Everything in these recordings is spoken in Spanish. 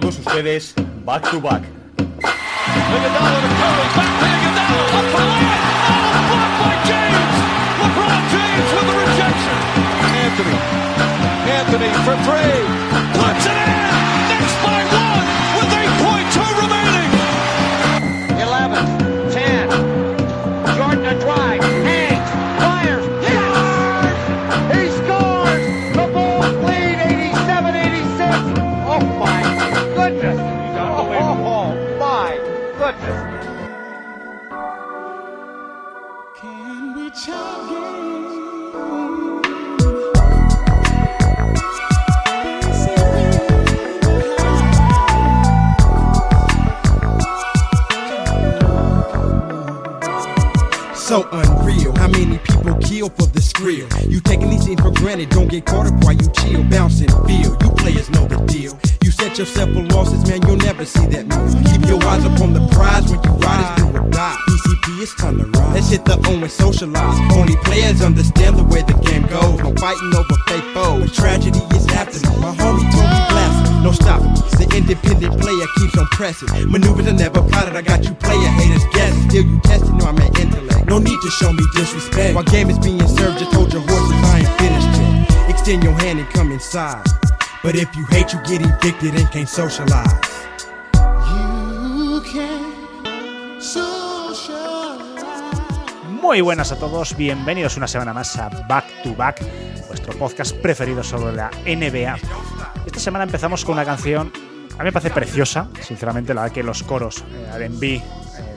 todos ustedes, Back to Back. Anthony. Anthony for three. Skrill? You taking these things for granted, don't get caught up while you chill, bouncing feel. You players know the deal. You set yourself for losses, man, you'll never see that move. Keep your eyes up on the prize when you ride, it's do or die. PCP, it's time to ride. Let's hit the O and socialize. Only players understand the way the game goes. No fighting over fake foes. Tragedy is happening. My homie told. No stopping. The independent player keeps on pressing. Maneuvers are never plotted. I got you player haters guessing. Still you testing, no I'm at intellect. No need to show me disrespect. While game is being served, just hold your horses. I ain't finished yet. Extend your hand and come inside. But if you hate, you get evicted and can't socialize. Muy buenas a todos, bienvenidos una semana más a Back to Back, vuestro podcast preferido sobre la NBA. Esta semana empezamos con una canción, a mí me parece preciosa, sinceramente, la verdad que los coros, eh, R&B, eh,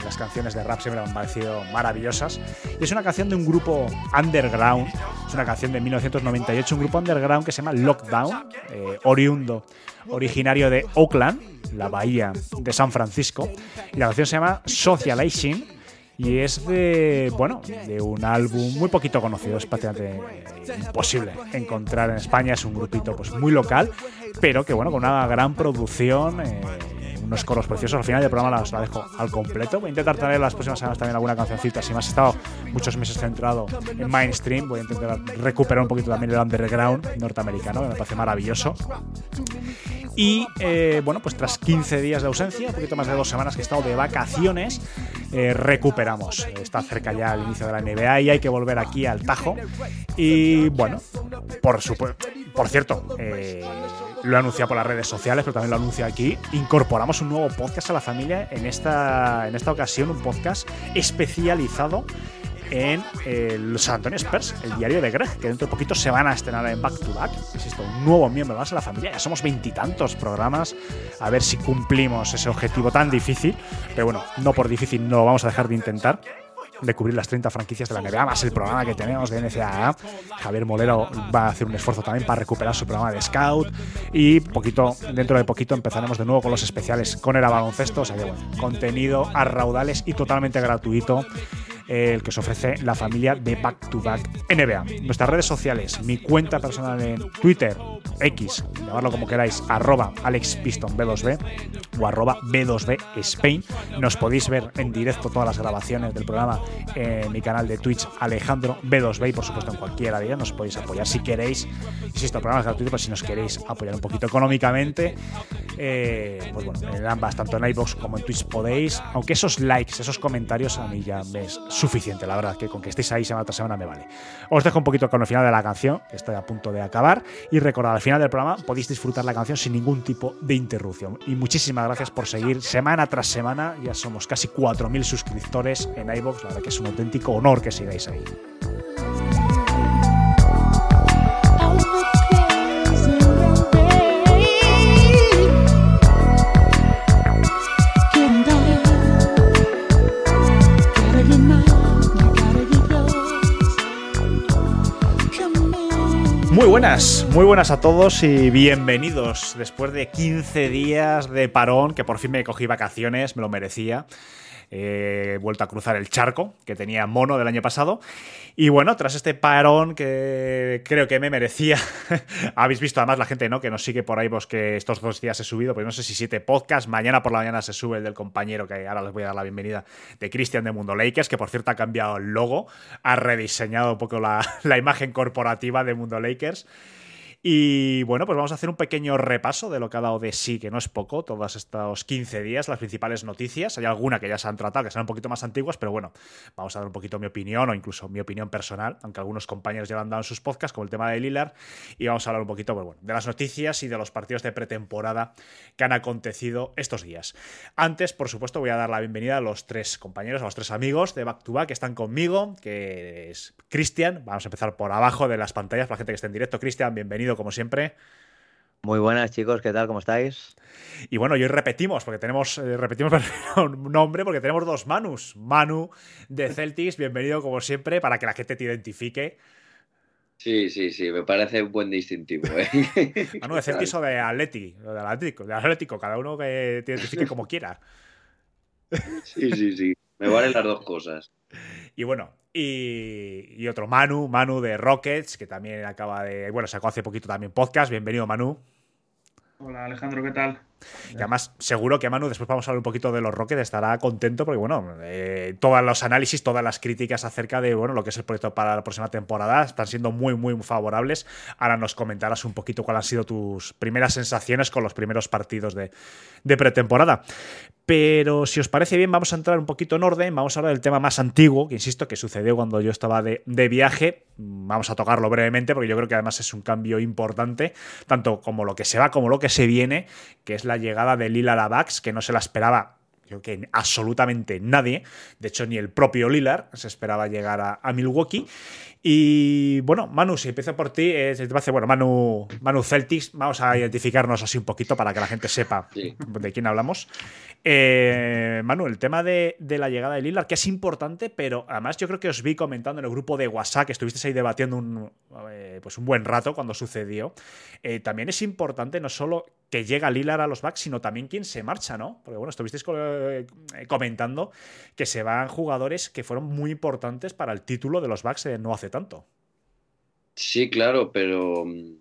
las canciones de rap siempre me han parecido maravillosas. Y es una canción de un grupo underground, es una canción de 1998, un grupo underground que se llama Lockdown, eh, oriundo, originario de Oakland, la bahía de San Francisco. Y la canción se llama Socializing y es de, bueno, de un álbum muy poquito conocido, es prácticamente imposible encontrar en España, es un grupito pues muy local, pero que bueno, con una gran producción, eh, unos coros preciosos, al final del programa las la dejo al completo, voy a intentar traer las próximas semanas también alguna cancioncita, si más he estado muchos meses centrado en mainstream, voy a intentar recuperar un poquito también el underground norteamericano, que me parece maravilloso. Y eh, bueno, pues tras 15 días de ausencia, un poquito más de dos semanas que he estado de vacaciones, eh, recuperamos. Está cerca ya el inicio de la NBA y hay que volver aquí al Tajo. Y bueno, por supuesto, por cierto, eh, lo he anunciado por las redes sociales, pero también lo anuncio aquí. Incorporamos un nuevo podcast a la familia en esta, en esta ocasión, un podcast especializado en el San Antonio Spurs, el diario de Greg, que dentro de poquito se van a estrenar en Back to Back. Insisto, un nuevo miembro más de la familia. Ya somos veintitantos programas. A ver si cumplimos ese objetivo tan difícil. Pero bueno, no por difícil no lo vamos a dejar de intentar de cubrir las 30 franquicias de la NBA, más el programa que tenemos de NCAA. Javier Molero va a hacer un esfuerzo también para recuperar su programa de Scout. Y poquito, dentro de poquito empezaremos de nuevo con los especiales con el baloncesto. O sea que bueno, contenido a raudales y totalmente gratuito el que os ofrece la familia de Back to Back NBA. Nuestras redes sociales, mi cuenta personal en Twitter, X, llamarlo como queráis, arroba AlexPistonB2B o arroba B2B Spain. Nos podéis ver en directo todas las grabaciones del programa en mi canal de Twitch Alejandro B2B y por supuesto en cualquiera de nos podéis apoyar si queréis. Insisto, el programa es gratuito, pero si nos queréis apoyar un poquito económicamente, eh, pues bueno, en ambas, tanto en iVoox como en Twitch podéis, aunque esos likes, esos comentarios a mí ya me suficiente, la verdad, que con que estéis ahí semana tras semana me vale. Os dejo un poquito con el final de la canción, que estoy a punto de acabar, y recordad, al final del programa podéis disfrutar la canción sin ningún tipo de interrupción. Y muchísimas gracias por seguir semana tras semana, ya somos casi 4.000 suscriptores en iVoox, la verdad que es un auténtico honor que sigáis ahí. Muy buenas a todos y bienvenidos después de 15 días de parón, que por fin me cogí vacaciones, me lo merecía. He vuelto a cruzar el charco que tenía mono del año pasado. Y bueno, tras este parón que creo que me merecía, habéis visto además la gente ¿no? que nos sigue por ahí, pues que estos dos días he subido, pues no sé si siete podcasts, mañana por la mañana se sube el del compañero, que ahora les voy a dar la bienvenida, de Cristian de Mundo Lakers, que por cierto ha cambiado el logo, ha rediseñado un poco la, la imagen corporativa de Mundo Lakers. Y bueno, pues vamos a hacer un pequeño repaso de lo que ha dado de sí, que no es poco, todos estos 15 días, las principales noticias. Hay alguna que ya se han tratado, que son un poquito más antiguas, pero bueno, vamos a dar un poquito mi opinión o incluso mi opinión personal, aunque algunos compañeros ya lo han dado en sus podcasts, como el tema de Lillard. Y vamos a hablar un poquito pues bueno, de las noticias y de los partidos de pretemporada que han acontecido estos días. Antes, por supuesto, voy a dar la bienvenida a los tres compañeros, a los tres amigos de Back to Back que están conmigo, que es Cristian. Vamos a empezar por abajo de las pantallas para la gente que esté en directo. Cristian, bienvenido como siempre. Muy buenas chicos, ¿qué tal? ¿Cómo estáis? Y bueno, y hoy repetimos, porque tenemos, eh, repetimos un nombre, porque tenemos dos Manus. Manu de Celtics, bienvenido como siempre, para que la gente te identifique. Sí, sí, sí, me parece un buen distintivo. ¿eh? Manu de Celtics o de Atleti, de Atlético, de Atlético, cada uno que te identifique como quiera. Sí, sí, sí, me valen las dos cosas. Y bueno, y, otro Manu, Manu de Rockets, que también acaba de. Bueno, sacó hace poquito también podcast. Bienvenido, Manu. Hola, Alejandro, ¿qué tal? Y además, seguro que Manu, después vamos a hablar un poquito de los Rockets, estará contento porque, bueno, eh, todos los análisis, todas las críticas acerca de, bueno, lo que es el proyecto para la próxima temporada están siendo muy, muy favorables. Ahora nos comentarás un poquito cuáles han sido tus primeras sensaciones con los primeros partidos de, de pretemporada. Pero si os parece bien, vamos a entrar un poquito en orden. Vamos a hablar del tema más antiguo, que insisto, que sucedió cuando yo estaba de, de, viaje. Vamos a tocarlo brevemente, porque yo creo que además es un cambio importante, tanto como lo que se va como lo que se viene, que es la llegada de Lila Lavax, que no se la esperaba creo que absolutamente nadie, de hecho ni el propio Lillard se esperaba llegar a, a Milwaukee. Y bueno, Manu, si empiezo por ti, eh, te parece, bueno, Manu, Manu Celtics, vamos a identificarnos así un poquito para que la gente sepa Sí. de quién hablamos. Eh, Manu, el tema de, de la llegada de Lillard, que es importante, pero además yo creo que os vi comentando en el grupo de WhatsApp, que estuvisteis ahí debatiendo un, eh, pues un buen rato cuando sucedió. Eh, también es importante no solo que llega Lillard a los Bucks, sino también quién se marcha, ¿no? Porque bueno, estuvisteis co- comentando que se van jugadores que fueron muy importantes para el título de los Bucks no hace tanto. Sí, claro, pero mm,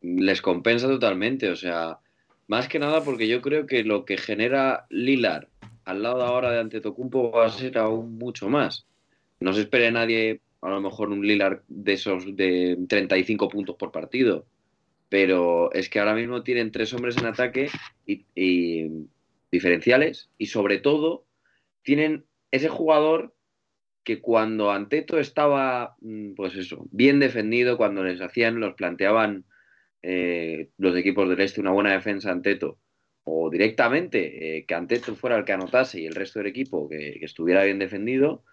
les compensa totalmente. O sea, más que nada porque yo creo que lo que genera Lilar al lado ahora de Antetokounmpo va a ser aún mucho más. No se espere nadie, a lo mejor un Lilar de esos de 35 puntos por partido, pero es que ahora mismo tienen tres hombres en ataque y, y diferenciales y sobre todo tienen ese jugador que cuando Anteto estaba, mm, pues eso, bien defendido, cuando les hacían, los planteaban eh, los equipos del este una buena defensa Anteto, o directamente eh, que Anteto fuera el que anotase y el resto del equipo que, que estuviera bien defendido,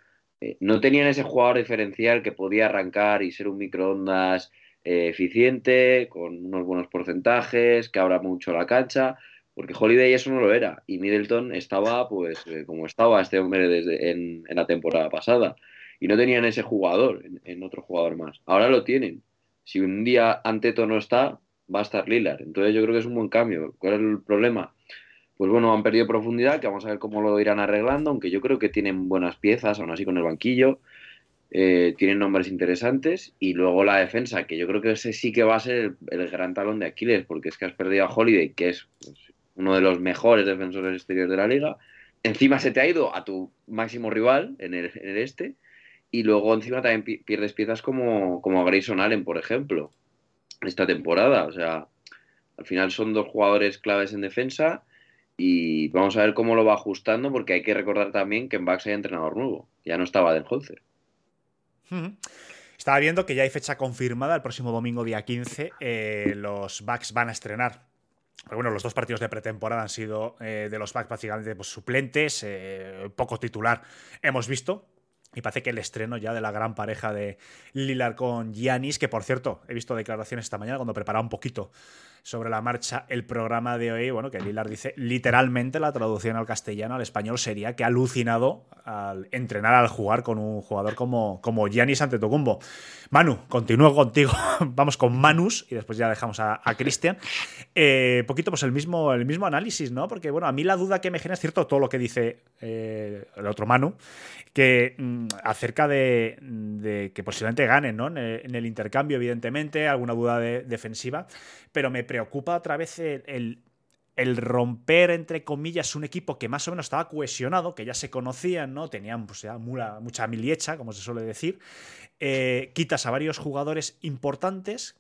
eh, no tenían ese jugador diferencial que podía arrancar y ser un microondas eh, eficiente, con unos buenos porcentajes, que abra mucho la cancha, porque Holiday eso no lo era, y Middleton estaba pues eh, como estaba este hombre desde en, la temporada pasada, y no tenían ese jugador en, otro jugador más. Ahora lo tienen. Si un día Anteto no está, va a estar Lillard. Entonces yo creo que es un buen cambio. ¿Cuál es el problema? Pues bueno, han perdido profundidad, que vamos a ver cómo lo irán arreglando, aunque yo creo que tienen buenas piezas, aún así con el banquillo. Eh, tienen nombres interesantes y luego la defensa, que yo creo que ese sí que va a ser el, el gran talón de Aquiles, porque es que has perdido a Holiday, que es pues, uno de los mejores defensores exteriores de la liga. Encima se te ha ido a tu máximo rival en el, este, y luego encima también pi- pierdes piezas como, como Grayson Allen, por ejemplo, esta temporada. O sea, al final son dos jugadores claves en defensa y vamos a ver cómo lo va ajustando, porque hay que recordar también que en Bucks hay entrenador nuevo. Ya no estaba Denholzer. Ujú. Estaba viendo que ya hay fecha confirmada, el próximo domingo, día 15, eh, los Bucks van a estrenar. Bueno, los dos partidos de pretemporada han sido eh, de los Bucks básicamente pues, suplentes, eh, poco titular. Hemos visto. Y parece que el estreno ya de la gran pareja de Lillard con Giannis, que por cierto, he visto declaraciones esta mañana cuando preparaba un poquito sobre la marcha el programa de hoy, bueno, que Lillard dice literalmente la traducción al castellano, al español sería que ha alucinado al entrenar, al jugar con un jugador como, como Giannis Antetokounmpo. Manu, continúo contigo, vamos con Manus y después ya dejamos a, a Cristian. Eh, poquito pues el mismo, el mismo análisis, ¿no? Porque bueno, a mí la duda que me genera es cierto todo lo que dice eh, el otro Manu, que mm, acerca de, de que posiblemente ganen, ¿no? En el, intercambio, evidentemente, alguna duda de- defensiva, pero me preocupa otra vez el, el- romper, entre comillas, un equipo que más o menos estaba cohesionado, que ya se conocían, ¿no? Tenían pues, ya mucha miliecha, como se suele decir. Eh, quitas a varios jugadores importantes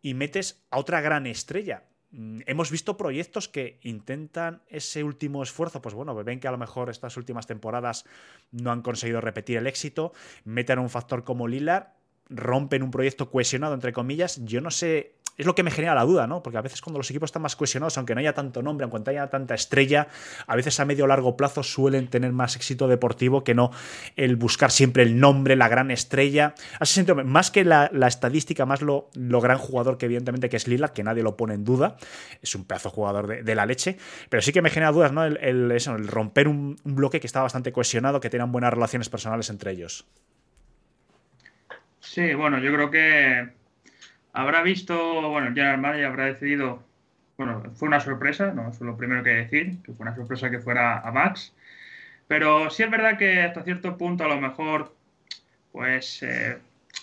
y metes a otra gran estrella. Mm, hemos visto proyectos que intentan ese último esfuerzo, pues bueno, ven que a lo mejor estas últimas temporadas no han conseguido repetir el éxito, meten a un factor como Lillard, rompen un proyecto cohesionado, entre comillas. Yo no sé es lo que me genera la duda, ¿no? Porque a veces cuando los equipos están más cohesionados, aunque no haya tanto nombre, aunque no haya tanta estrella, a veces a medio o largo plazo suelen tener más éxito deportivo que no el buscar siempre el nombre, la gran estrella. Así más que la, estadística, más lo, lo, gran jugador que evidentemente que es Lillard, que nadie lo pone en duda, es un pedazo jugador de, la leche, pero sí que me genera dudas, ¿no? El, el, romper un, un bloque que estaba bastante cohesionado, que tenían buenas relaciones personales entre ellos. Sí, bueno, yo creo que habrá visto, bueno, General Manager habrá decidido, bueno, fue una sorpresa, no eso es lo primero que decir, que fue una sorpresa que fuera a Max, pero sí es verdad que hasta cierto punto a lo mejor, pues eh,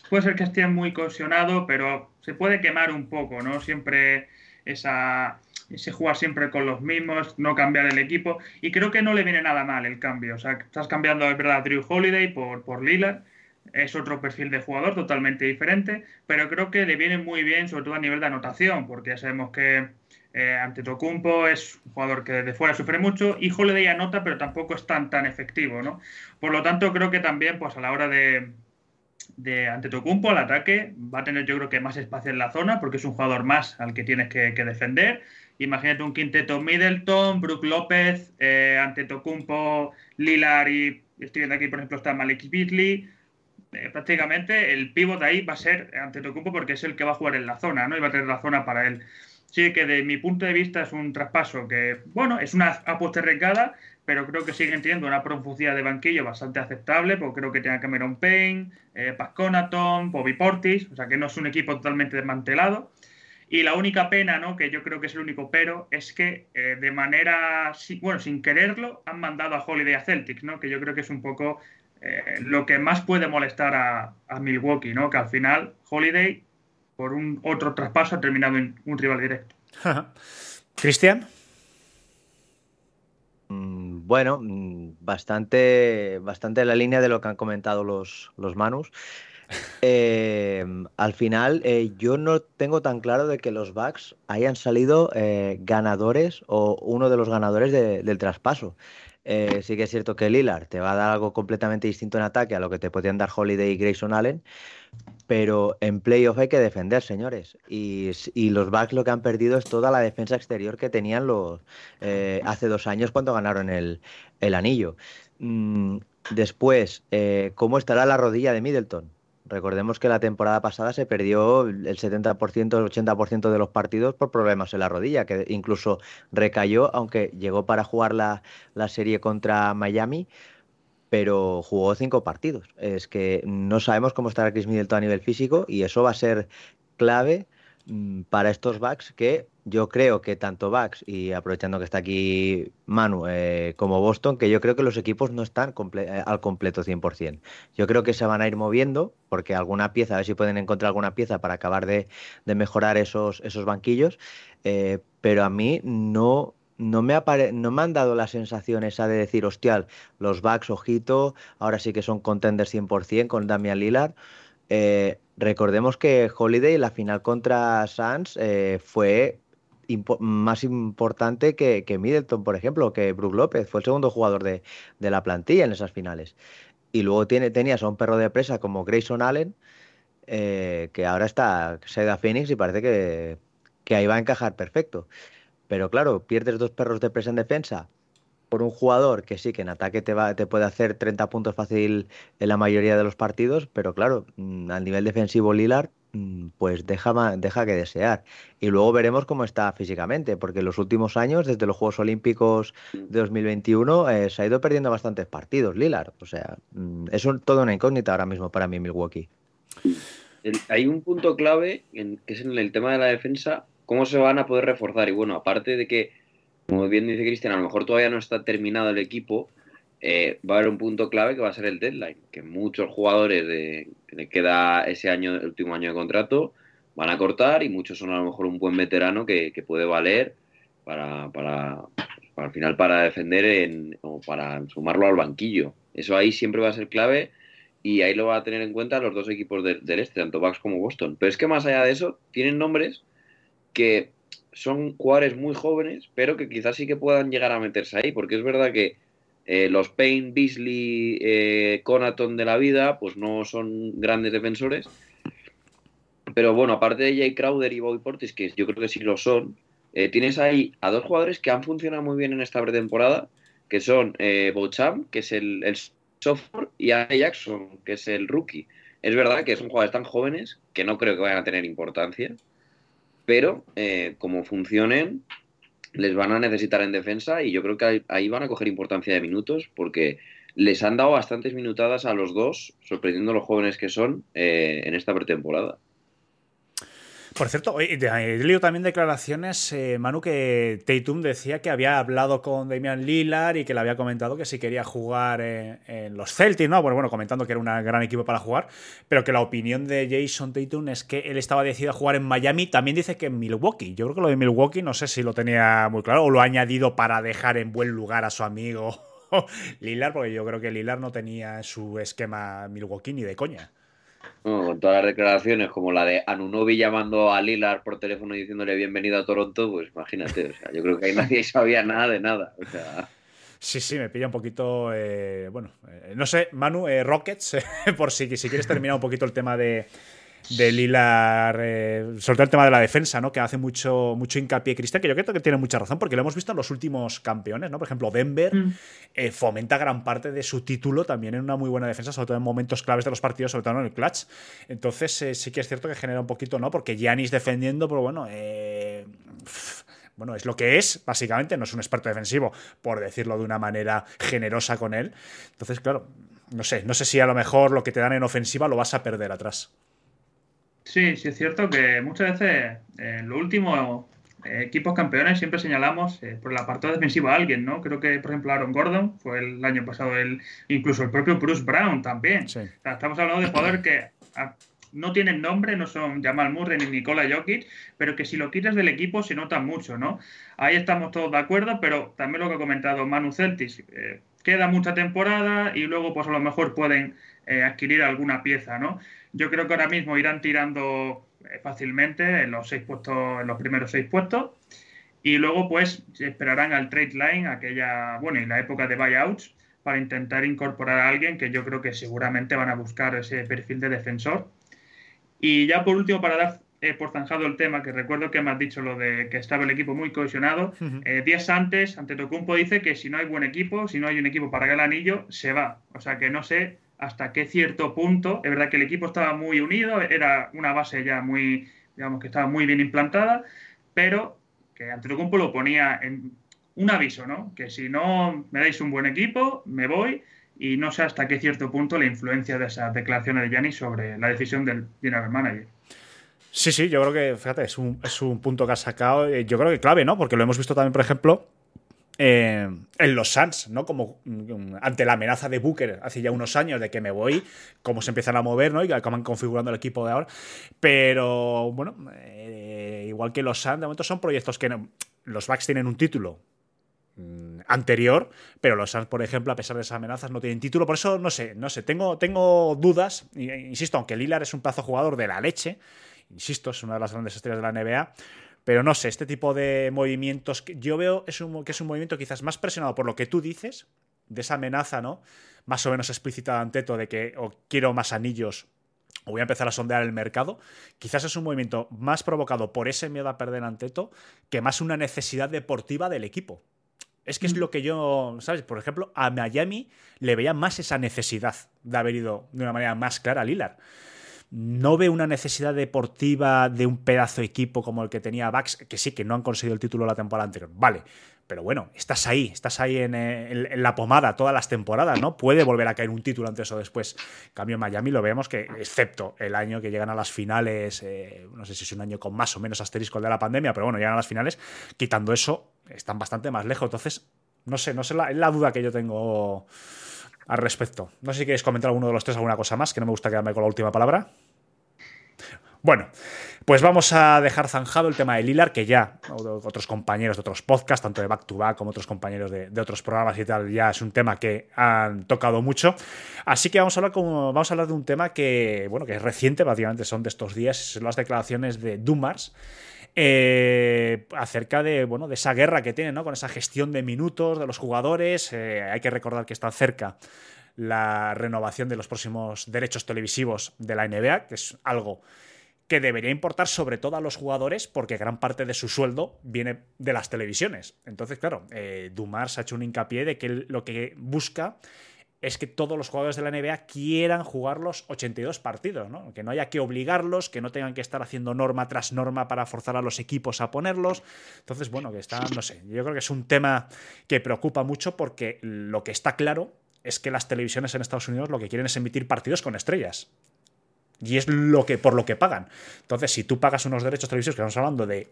puede ser que esté muy cohesionado, pero se puede quemar un poco, ¿no? Siempre esa, ese jugar siempre con los mismos, no cambiar el equipo, y creo que no le viene nada mal el cambio, o sea, estás cambiando, es verdad, Drew Holiday por, por Lillard, es otro perfil de jugador totalmente diferente, pero creo que le viene muy bien, sobre todo a nivel de anotación, porque ya sabemos que eh, Antetokounmpo es un jugador que desde fuera sufre mucho y Holiday anota, pero tampoco es tan, tan efectivo, ¿no? Por lo tanto, creo que también, pues a la hora de, de Antetokounmpo al ataque, va a tener yo creo que más espacio en la zona, porque es un jugador más al que tienes que, defender. Imagínate un quinteto Middleton, Brook López, eh, Antetokounmpo, Lillard y estoy viendo aquí, por ejemplo, está Malik Beasley, eh, prácticamente el pivot ahí va a ser Antetokounmpo porque es el que va a jugar en la zona, ¿no? Y va a tener la zona para él. Sí que de mi punto de vista es un traspaso que, bueno, es una apuesta arriesgada, pero creo que siguen teniendo una profundidad de banquillo bastante aceptable, porque creo que tiene Cameron Payne, eh, Conaton, Bobby Portis, o sea que no es un equipo totalmente desmantelado. Y la única pena, ¿no? que yo creo que es el único pero, es que eh, de manera, bueno, sin quererlo, han mandado a Holiday a Celtics, ¿no? que yo creo que es un poco eh, lo que más puede molestar a, Milwaukee, ¿no? Que al final Holiday, por un otro traspaso, ha terminado en un rival directo. Cristian. Mm, bueno, mm, bastante, bastante en la línea de lo que han comentado los, los Manus. Eh, al final, eh, yo no tengo tan claro de que los Bucks hayan salido ganadores o uno de los ganadores del traspaso. Eh, sí que es cierto que Lillard te va a dar algo completamente distinto en ataque a lo que te podían dar Holiday y Grayson Allen, pero en playoff hay que defender, señores. Y, los Bucks lo que han perdido es toda la defensa exterior que tenían los eh, hace dos años cuando ganaron el, anillo. Mm, después, eh, ¿cómo estará la rodilla de Middleton? Recordemos que la temporada pasada se perdió el 70%, el 80% de los partidos por problemas en la rodilla, que incluso recayó, aunque llegó para jugar la, la serie contra Miami, pero jugó cinco partidos. Es que no sabemos cómo estará Chris Middleton a nivel físico y eso va a ser clave para estos backs que yo creo que tanto Bucks y aprovechando que está aquí Manu eh, como Boston, que yo creo que los equipos no están eh, al completo 100%. Yo creo que se van a ir moviendo porque alguna pieza, a ver si pueden encontrar alguna pieza para acabar de, mejorar esos, esos banquillos, eh, pero a mí no... No me, no me han dado la sensación esa de decir, hostia, los Bucks, ojito, ahora sí que son contenders 100% con Damian Lillard. Recordemos que Holiday, la final contra Suns, fue más importante que, Middleton, por ejemplo, que Brook López. Fue el segundo jugador de, la plantilla en esas finales. Y luego tiene, tenías a un perro de presa como Grayson Allen, eh, que ahora está Seda Phoenix y parece que, que ahí va a encajar perfecto. Pero claro, pierdes dos perros de presa en defensa por un jugador que sí, que en ataque te, va, te puede hacer 30 puntos fácil en la mayoría de los partidos, pero claro, mm, al nivel defensivo Lillard Mm, pues deja, deja que desear. Y luego veremos cómo está físicamente, porque en los últimos años, desde los Juegos Olímpicos de 2021, eh, se ha ido perdiendo bastantes partidos, Lillard. O sea, mm, es toda una incógnita ahora mismo para mí Milwaukee. hay un punto clave que es en el tema de la defensa, cómo se van a poder reforzar. Y bueno, aparte de que, como bien dice Cristian, a lo mejor todavía no está terminado el equipo, eh, va a haber un punto clave que va a ser el deadline, que muchos jugadores de, que le queda ese año, el último año de contrato, van a cortar y muchos son a lo mejor un buen veterano que, puede valer para, para, al final para defender en, o para sumarlo al banquillo. Eso ahí siempre va a ser clave y ahí lo va a tener en cuenta los dos equipos del, del este, tanto Bucks como Boston. Pero es que más allá de eso, tienen nombres que son jugadores muy jóvenes, pero que quizás sí que puedan llegar a meterse ahí, porque es verdad que eh, los Payne, Beasley, eh, Conaton de la vida, pues no son grandes defensores. Pero bueno, aparte de Jay Crowder y Bobby Portis, que yo creo que sí lo son, eh, tienes ahí a dos jugadores que han funcionado muy bien en esta pretemporada, que son Beauchamp, que es el, el sophomore, y Anne Jackson, que es el rookie. Es verdad que son jugadores tan jóvenes que no creo que vayan a tener importancia, pero eh, como funcionen, les van a necesitar en defensa y yo creo que ahí, van a coger importancia de minutos porque les han dado bastantes minutadas a los dos, sorprendiendo los jóvenes que son eh, en esta pretemporada. Por cierto, he leído también declaraciones, eh, Manu, que Tatum decía que había hablado con Damian Lillard y que le había comentado que si quería jugar eh, en los Celtics, ¿no? Bueno, bueno, comentando que era un gran equipo para jugar, pero que la opinión de Jason Tatum es que él estaba decidido a jugar en Miami. También dice que en Milwaukee. Yo creo que lo de Milwaukee no sé si lo tenía muy claro o lo ha añadido para dejar en buen lugar a su amigo Lillard, porque yo creo que Lillard no tenía en su esquema Milwaukee ni de coña. Bueno, con todas las declaraciones, como la de Anunobi llamando a Lillard por teléfono y diciéndole bienvenido a Toronto, pues imagínate, o sea, yo creo que ahí nadie sabía nada de nada. O sea, Sí, sí, me pilla un poquito. eh, bueno, eh, no sé, Manu, eh, Rockets, por si, si quieres terminar un poquito el tema de, de Lilar, eh, sobre todo el tema de la defensa, ¿no? Que hace mucho, mucho hincapié Cristian, que yo creo que tiene mucha razón, porque lo hemos visto en los últimos campeones, ¿no? Por ejemplo, Denver Mm. eh, fomenta gran parte de su título también en una muy buena defensa, sobre todo en momentos claves de los partidos, sobre todo en el clutch. Entonces, eh, sí que es cierto que genera un poquito, ¿no? Porque Giannis defendiendo, pero bueno, pff, bueno, es lo que es, básicamente, no es un experto defensivo, por decirlo de una manera generosa con él. Entonces, claro, no sé, no sé si a lo mejor lo que te dan en ofensiva lo vas a perder atrás. Sí, sí es cierto que muchas veces eh, en lo último eh, equipos campeones siempre señalamos eh, por el apartado defensivo a alguien, ¿no? Creo que, por ejemplo, Aaron Gordon fue el año pasado, el, incluso el propio Bruce Brown también. Sí. O sea, estamos hablando de jugadores que ah, no tienen nombre, no son Jamal Murray ni Nikola Jokic, pero que si lo quitas del equipo se notan mucho, ¿no? Ahí estamos todos de acuerdo, pero también lo que ha comentado Manu Celtis, eh, queda mucha temporada y luego pues a lo mejor pueden eh, adquirir alguna pieza, ¿no? Yo creo que ahora mismo irán tirando eh, fácilmente en los seis puestos, en los primeros seis puestos. Y luego, pues, esperarán al trade line, aquella, bueno, y la época de buyouts, para intentar incorporar a alguien que yo creo que seguramente van a buscar ese perfil de defensor. Y ya por último, para dar eh, por zanjado el tema, que recuerdo que me has dicho lo de que estaba el equipo muy cohesionado, eh, días antes, Antetokounmpo dice que si no hay buen equipo, si no hay un equipo para ganar el anillo, se va. O sea que no sé hasta qué cierto punto, es verdad que el equipo estaba muy unido, era una base ya muy, digamos que estaba muy bien implantada, pero que Antetokounmpo lo ponía en un aviso, ¿no? Que si no me dais un buen equipo, me voy y no sé hasta qué cierto punto la influencia de esas declaraciones de Giannis sobre la decisión del general manager. Sí, sí, yo creo que, fíjate, es un, es un punto que has sacado, eh, yo creo que clave, ¿no? Porque lo hemos visto también, por ejemplo, eh, en los Suns, ¿no? Como mm, ante la amenaza de Booker hace ya unos años de que me voy, cómo se empiezan a mover, ¿no? Y acaban configurando el equipo de ahora. Pero, bueno, eh, igual que los Suns, de momento son proyectos que los Bucks tienen un título mm, anterior, pero los Suns, por ejemplo, a pesar de esas amenazas, no tienen título. Por eso, no sé, no sé, tengo, tengo dudas. e Insisto, aunque Lillard es un plazo jugador de la leche, insisto, es una de las grandes estrellas de la NBA. Pero no sé, este tipo de movimientos que yo veo es un, que es un movimiento quizás más presionado por lo que tú dices, de esa amenaza, ¿no? Más o menos explícita de Anteto de que o quiero más anillos o voy a empezar a sondear el mercado. Quizás es un movimiento más provocado por ese miedo a perder Anteto que más una necesidad deportiva del equipo. Es que es lo que yo, ¿sabes? Por ejemplo, a Miami le veía más esa necesidad de haber ido de una manera más clara a Lillard. No veo una necesidad deportiva de un pedazo de equipo como el que tenía Bucks, que sí, que no han conseguido el título la temporada anterior. Vale, pero bueno, estás ahí, estás ahí en, la pomada todas las temporadas, ¿no? Puede volver a caer un título antes o después. Cambio, en Miami lo vemos que, excepto el año que llegan a las finales, eh, no sé si es un año con más o menos asterisco el de la pandemia, pero bueno, llegan a las finales, quitando eso, están bastante más lejos. Entonces, no sé, no sé, la, la duda que yo tengo al respecto. No sé si queréis comentar alguno de los tres alguna cosa más, que no me gusta quedarme con la última palabra. Bueno, pues vamos a dejar zanjado el tema de Lilar, que ya otros compañeros de otros podcasts, tanto de Back to Back como otros compañeros de, otros programas y tal, ya es un tema que han tocado mucho. Así que vamos a hablar, vamos a hablar de un tema que, bueno, que es reciente, básicamente son de estos días, son las declaraciones de Dumars. Eh, acerca de, bueno, de esa guerra que tiene, ¿no? Con esa gestión de minutos de los jugadores. Eh, hay que recordar que está cerca la renovación de los próximos derechos televisivos de la NBA, que es algo que debería importar sobre todo a los jugadores porque gran parte de su sueldo viene de las televisiones. Entonces, claro, eh, ha hecho un hincapié de que lo que busca es que todos los jugadores de la NBA quieran jugar los 82 partidos, ¿no? que no haya que obligarlos, que no tengan que estar haciendo norma tras norma para forzar a los equipos a ponerlos. Entonces, bueno, que está, no sé, yo creo que es un tema que preocupa mucho porque lo que está claro es que las televisiones en Estados Unidos lo que quieren es emitir partidos con estrellas. Y es lo que, por lo que pagan. Entonces, si tú pagas unos derechos televisivos, que estamos hablando de,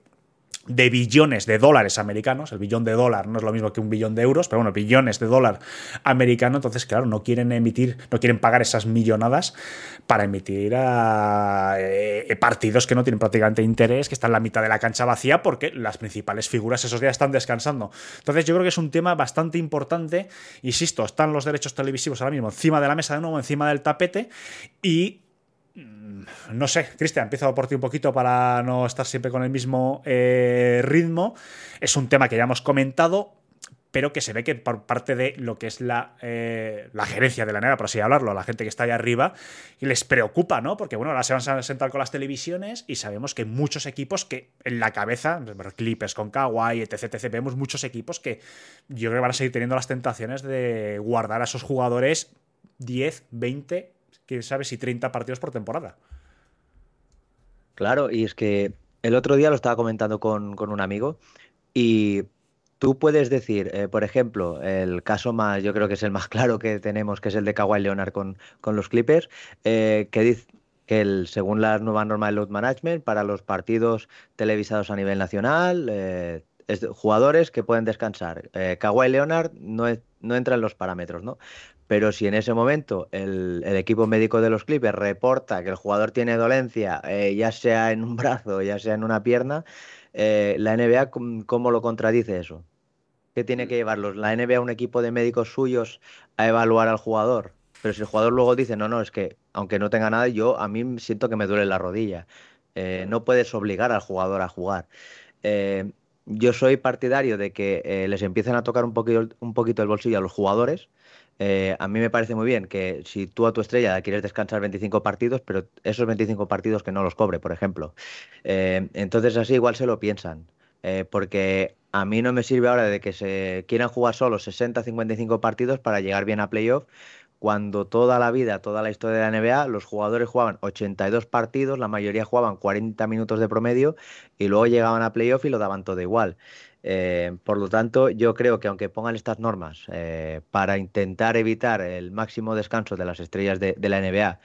de billones de dólares americanos, el billón de dólar no es lo mismo que un billón de euros, pero bueno, billones de dólar americano, entonces, claro, no quieren emitir, no quieren pagar esas millonadas para emitir a, eh, partidos que no tienen prácticamente interés, que están en la mitad de la cancha vacía, porque las principales figuras esos días están descansando. Entonces, yo creo que es un tema bastante importante. Insisto, están los derechos televisivos ahora mismo encima de la mesa, de nuevo, encima del tapete, y no sé, Cristian, empiezo por ti un poquito para no estar siempre con el mismo eh, ritmo. Es un tema que ya hemos comentado, pero que se ve que por parte de lo que es la, eh, la gerencia de la NEA, por así hablarlo, la gente que está ahí arriba, les preocupa, ¿no? Porque bueno, ahora se van a sentar con las televisiones y sabemos que muchos equipos que en la cabeza, Clippers con Kawhi, etc, etc, vemos muchos equipos que yo creo que van a seguir teniendo las tentaciones de guardar a esos jugadores 10, 20 quién sabe si 30 partidos por temporada. Claro, y es que el otro día lo estaba comentando con, un amigo y tú puedes decir, eh, por ejemplo, el caso más, yo creo que es el más claro que tenemos, que es el de Kawhi Leonard con, con los Clippers, eh, que dice que el, según la nueva norma de load management, para los partidos televisados a nivel nacional, eh, jugadores que pueden descansar. Kawhi Leonard no, no entra en los parámetros, ¿no? Pero si en ese momento el, equipo médico de los Clippers reporta que el jugador tiene dolencia, eh, ya sea en un brazo, ya sea en una pierna, eh, la NBA, ¿cómo lo contradice eso? ¿Qué tiene que llevarlos? ¿La NBA un equipo de médicos suyos a evaluar al jugador? Pero si el jugador luego dice, no, no, es que aunque no tenga nada, yo a mí siento que me duele la rodilla. Eh, no puedes obligar al jugador a jugar. yo soy partidario de que les empiecen a tocar un poquito, un poquito el bolsillo a los jugadores eh, a mí me parece muy bien que si tú a tu estrella quieres descansar 25 partidos, pero esos 25 partidos que no los cobre, por ejemplo. Eh, entonces así igual se lo piensan. Eh, porque a mí no me sirve ahora de que se quieran jugar solo 60-55 partidos para llegar bien a playoff, cuando toda la vida, toda la historia de la NBA, los jugadores jugaban 82 partidos, la mayoría jugaban 40 minutos de promedio y luego llegaban a playoff y lo daban todo igual. Eh, por lo tanto, yo creo que aunque pongan estas normas eh, para intentar evitar el máximo descanso de las estrellas de, la NBA,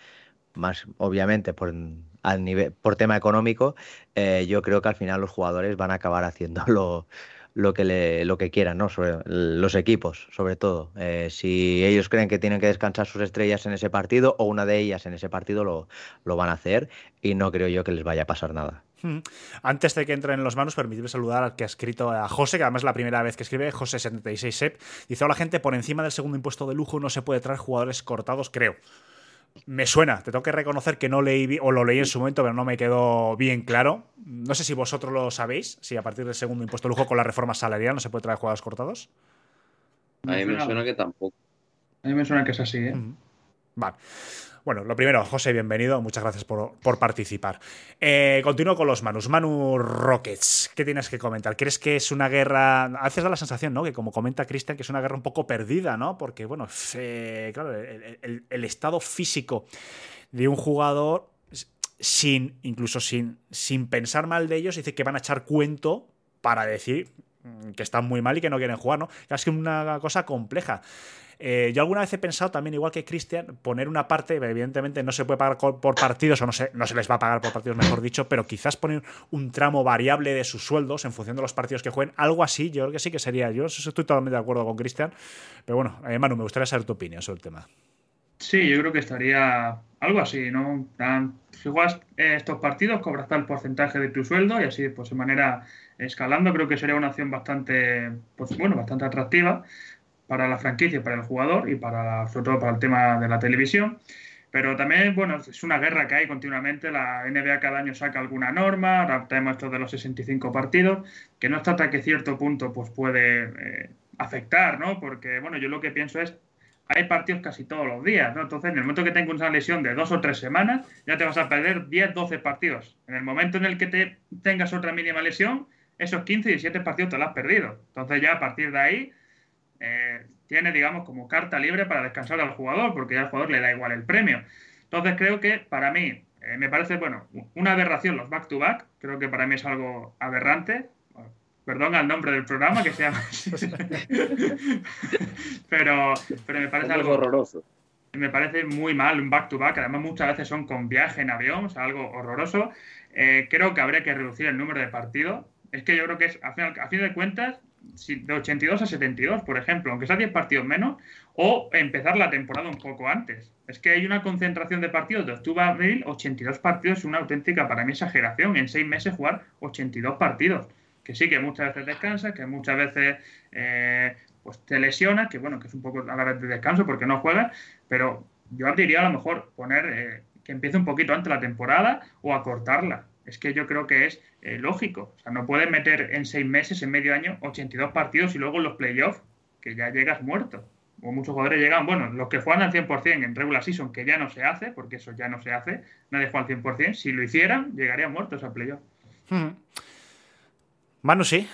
más obviamente por, al nivel, por tema económico, eh, yo creo que al final los jugadores van a acabar haciendo lo, que, lo que quieran, ¿no? Sobre los equipos, sobre todo. si ellos creen que tienen que descansar sus estrellas en ese partido o una de ellas en ese partido, lo, lo van a hacer y no creo yo que les vaya a pasar nada. Antes de que entren en los manos, permitidme saludar al que ha escrito a José, que además es la primera vez que escribe, José76sep. Dice: Hola, gente, por encima del segundo impuesto de lujo no se puede traer jugadores cortados, creo. Me suena, te tengo que reconocer que no leí, o lo leí en su momento, pero no me quedó bien claro. No sé si vosotros lo sabéis, si a partir del segundo impuesto de lujo con la reforma salarial no se puede traer jugadores cortados. A mí me suena que tampoco. A mí me suena que es así, ¿eh? Vale. Bueno, lo primero, José, bienvenido. Muchas gracias por, participar. Eh, continúo con los Manus. Manu Rockets, ¿qué tienes que comentar? ¿Crees que es una guerra? A veces da la sensación, ¿no? Que como comenta Cristian, que es una guerra un poco perdida, ¿no? Porque, bueno, claro, el, estado físico de un jugador sin, incluso sin, sin pensar mal de ellos, dice que van a echar cuento para decir que están muy mal y que no quieren jugar, ¿no? Es que una cosa compleja. Eh, yo alguna vez he pensado también, igual que Cristian, poner una parte, evidentemente no se puede pagar por partidos, o no se, no se les va a pagar por partidos, mejor dicho, pero quizás poner un tramo variable de sus sueldos en función de los partidos que jueguen, algo así, yo creo que sí que sería. Yo estoy totalmente de acuerdo con Cristian, pero bueno, eh, Manu, me gustaría saber tu opinión sobre el tema. Sí, yo creo que estaría algo así, ¿no? Si juegas estos partidos, cobras tal porcentaje de tu sueldo y así, pues de manera escalando, creo que sería una opción bastante, pues bueno, bastante atractiva para la franquicia, para el jugador y para, sobre todo para el tema de la televisión. Pero también, bueno, es una guerra que hay continuamente. La NBA cada año saca alguna norma. Ahora esto de los 65 partidos, que no está hasta que cierto punto pues puede eh, afectar, ¿no? Porque, bueno, yo lo que pienso es, hay partidos casi todos los días, ¿no? Entonces, en el momento que tengas una lesión de dos o tres semanas, ya te vas a perder 10, 12 partidos. En el momento en el que te tengas otra mínima lesión, esos 15, 17 partidos te los has perdido. Entonces, ya a partir de ahí, eh, tiene, digamos, como carta libre para descansar al jugador, porque ya al jugador le da igual el premio. Entonces, creo que para mí, eh, me parece, bueno, una aberración los back-to-back. -back. Creo que para mí es algo aberrante perdón al nombre del programa que se llama pero, pero me parece algo horroroso. Me parece muy mal un back-to-back, además muchas veces son con viaje en avión, o sea, algo horroroso. Eh, creo que habría que reducir el número de partidos. Es que yo creo que es, a fin, a fin de cuentas, de 82 a 72, por ejemplo, aunque sea 10 partidos menos, o empezar la temporada un poco antes. Es que hay una concentración de partidos de octubre a abril, 82 partidos, es una auténtica para mí exageración. En seis meses jugar 82 partidos que sí, que muchas veces descansa, que muchas veces eh, pues te lesiona, que bueno, que es un poco a la vez de descanso porque no juega, pero yo diría a lo mejor poner eh, que empiece un poquito antes la temporada o acortarla. Es que yo creo que es eh, lógico. O sea, no puedes meter en seis meses, en medio año, 82 partidos y luego en los playoffs, que ya llegas muerto. O muchos jugadores llegan, bueno, los que juegan al 100% en regular season, que ya no se hace, porque eso ya no se hace, nadie juega al 100%, si lo hicieran, llegarían muertos al playoff. Manu, sí.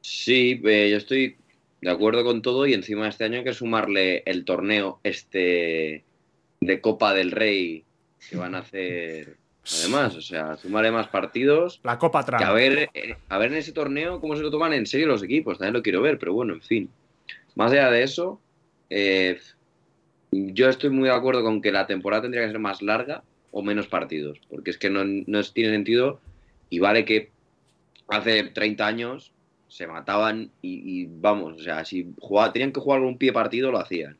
Sí, eh, yo estoy de acuerdo con todo y encima este año hay que sumarle el torneo este de Copa del Rey que van a hacer además, o sea, sumarle más partidos. La Copa Trump. a ver, eh, a ver en ese torneo cómo se lo toman en serio los equipos, también lo quiero ver, pero bueno, en fin. Más allá de eso, eh, yo estoy muy de acuerdo con que la temporada tendría que ser más larga o menos partidos, porque es que no, no tiene sentido y vale que hace 30 años se mataban y, vamos, o sea, si jugaba, tenían que jugar un pie partido lo hacían.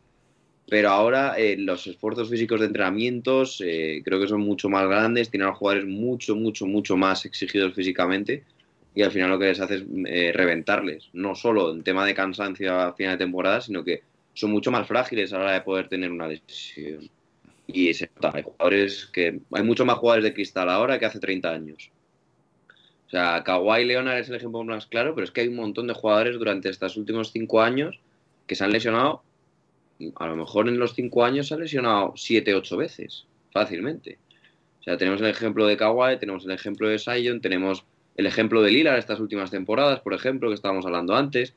Pero ahora eh, los esfuerzos físicos de entrenamientos eh, creo que son mucho más grandes, tienen a los jugadores mucho, mucho, mucho más exigidos físicamente y al final lo que les hace es eh, reventarles, no solo en tema de cansancio a final de temporada, sino que son mucho más frágiles a la hora de poder tener una lesión. Y se nota, hay jugadores que hay mucho más jugadores de cristal ahora que hace 30 años. O sea, Kawhi Leonard es el ejemplo más claro, pero es que hay un montón de jugadores durante estos últimos cinco años que se han lesionado. A lo mejor en los cinco años se han lesionado siete, ocho veces, fácilmente. O sea, tenemos el ejemplo de Kawhi, tenemos el ejemplo de Sion, tenemos el ejemplo de Lillard estas últimas temporadas, por ejemplo, que estábamos hablando antes.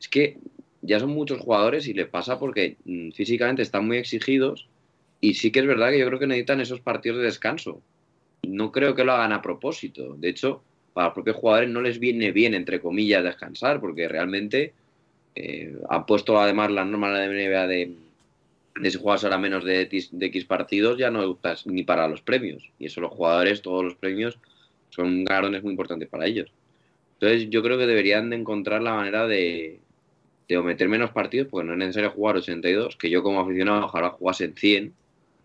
Es que ya son muchos jugadores y les pasa porque mm, físicamente están muy exigidos y sí que es verdad que yo creo que necesitan esos partidos de descanso. No creo que lo hagan a propósito. De hecho, para los propios jugadores no les viene bien, entre comillas, descansar, porque realmente eh, han puesto además la norma de la NBA de, de si juegas ahora menos de, de X partidos, ya no gustas ni para los premios. Y eso los jugadores, todos los premios, son galardones muy importantes para ellos. Entonces yo creo que deberían de encontrar la manera de, de meter menos partidos, porque no es necesario jugar 82, que yo como aficionado ojalá jugase en 100,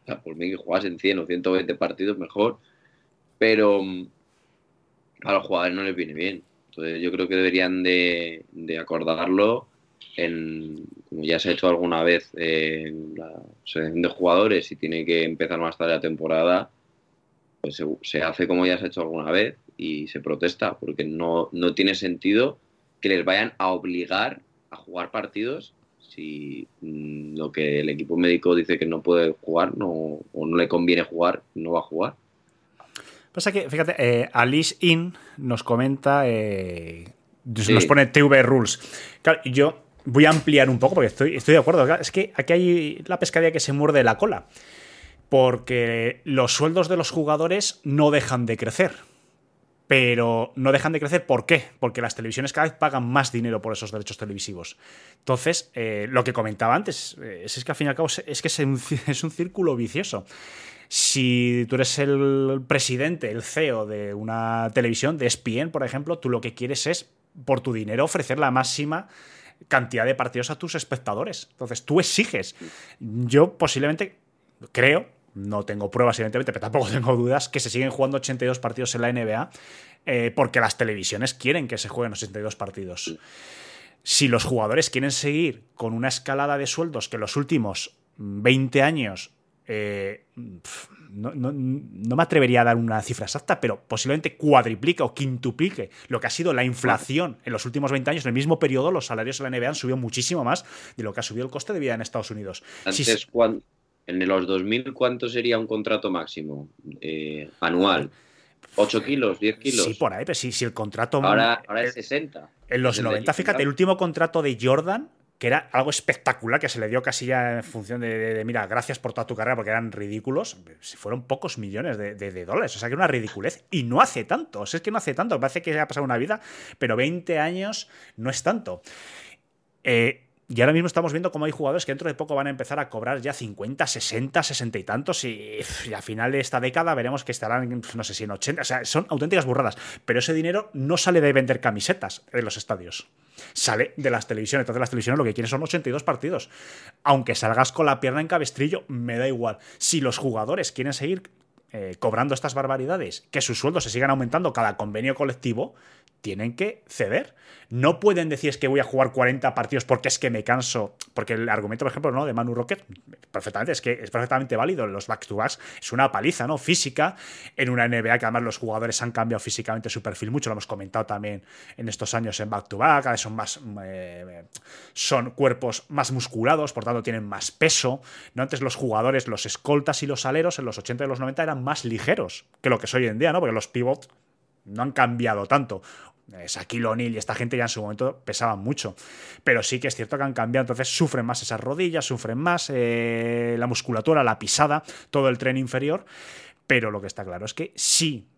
o sea, por mí que jugasen 100 o 120 partidos mejor, pero a los jugadores no les viene bien. Entonces yo creo que deberían de, acordarlo en, como ya se ha hecho alguna vez en la selección de jugadores y tiene que empezar más tarde la temporada, pues se, hace como ya se ha hecho alguna vez y se protesta, porque no, no tiene sentido que les vayan a obligar a jugar partidos si mm, lo que el equipo médico dice que no puede jugar no, o no le conviene jugar, no va a jugar. Pasa que, fíjate, eh, Alice In nos comenta, eh, nos pone TV Rules. Claro, yo voy a ampliar un poco porque estoy, estoy de acuerdo. Es que aquí hay la pescadilla que se muerde la cola. Porque los sueldos de los jugadores no dejan de crecer. Pero no dejan de crecer, ¿por qué? Porque las televisiones cada vez pagan más dinero por esos derechos televisivos. Entonces, eh, lo que comentaba antes, es, que al fin y al cabo es que es un, es un círculo vicioso si tú eres el presidente, el CEO de una televisión, de ESPN, por ejemplo, tú lo que quieres es, por tu dinero, ofrecer la máxima cantidad de partidos a tus espectadores. Entonces, tú exiges. Yo posiblemente creo, no tengo pruebas, evidentemente, pero tampoco tengo dudas, que se siguen jugando 82 partidos en la NBA eh, porque las televisiones quieren que se jueguen 82 partidos. Si los jugadores quieren seguir con una escalada de sueldos que los últimos 20 años eh, no, no, no, me atrevería a dar una cifra exacta, pero posiblemente cuadriplique o quintuplique lo que ha sido la inflación en los últimos 20 años. En el mismo periodo, los salarios en la NBA han subido muchísimo más de lo que ha subido el coste de vida en Estados Unidos. Antes, si, en los 2000, ¿cuánto sería un contrato máximo eh, anual? ¿8 kilos? ¿10 kilos? Sí, por ahí, pero si, si el contrato. Ahora, ahora es 60. En los 90, fíjate, el último contrato de Jordan que era algo espectacular, que se le dio casi ya en función de, mira, gracias por toda tu carrera, porque eran ridículos, fueron pocos millones de, dólares, o sea que era una ridiculez, y no hace tanto, o sea, es que no hace tanto, parece que ha pasado una vida, pero 20 años no es tanto. Eh, y ahora mismo estamos viendo cómo hay jugadores que dentro de poco van a empezar a cobrar ya 50, 60, 60 y tantos. Y, y a final de esta década veremos que estarán, no sé si en 80. O sea, son auténticas burradas. Pero ese dinero no sale de vender camisetas en los estadios. Sale de las televisiones. Entonces, las televisiones lo que quieren son 82 partidos. Aunque salgas con la pierna en cabestrillo, me da igual. Si los jugadores quieren seguir eh, cobrando estas barbaridades, que sus sueldos se sigan aumentando cada convenio colectivo, tienen que ceder. No pueden decir es que voy a jugar 40 partidos porque es que me canso. Porque el argumento, por ejemplo, ¿no? de Manu Rocket, perfectamente, es que es perfectamente válido. Los back-to-backs es una paliza, ¿no? Física. En una NBA que además los jugadores han cambiado físicamente su perfil mucho. Lo hemos comentado también en estos años en back-to-back. -back, son más. Eh, son cuerpos más musculados, por tanto tienen más peso. ¿no? Antes los jugadores, los escoltas y los aleros en los 80 y los 90 eran más ligeros que lo que es hoy en día, ¿no? Porque los pivots no han cambiado tanto. Shaquille O'Neal y esta gente ya en su momento pesaban mucho. Pero sí que es cierto que han cambiado, entonces sufren más esas rodillas, sufren más eh, la musculatura, la pisada, todo el tren inferior. Pero lo que está claro es que si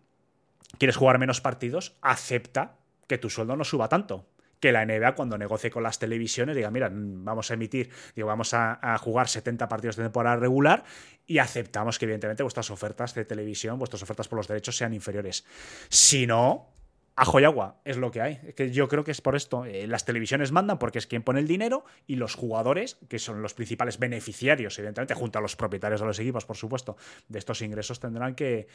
quieres jugar menos partidos, acepta que tu sueldo no suba tanto. Que la NBA, cuando negocie con las televisiones, diga: Mira, vamos a emitir, digo, vamos a, a jugar 70 partidos de temporada regular y aceptamos que, evidentemente, vuestras ofertas de televisión, vuestras ofertas por los derechos sean inferiores. Si no, ajo y es lo que hay. Que yo creo que es por esto. Eh, las televisiones mandan porque es quien pone el dinero y los jugadores, que son los principales beneficiarios, evidentemente, junto a los propietarios de los equipos, por supuesto, de estos ingresos, tendrán que,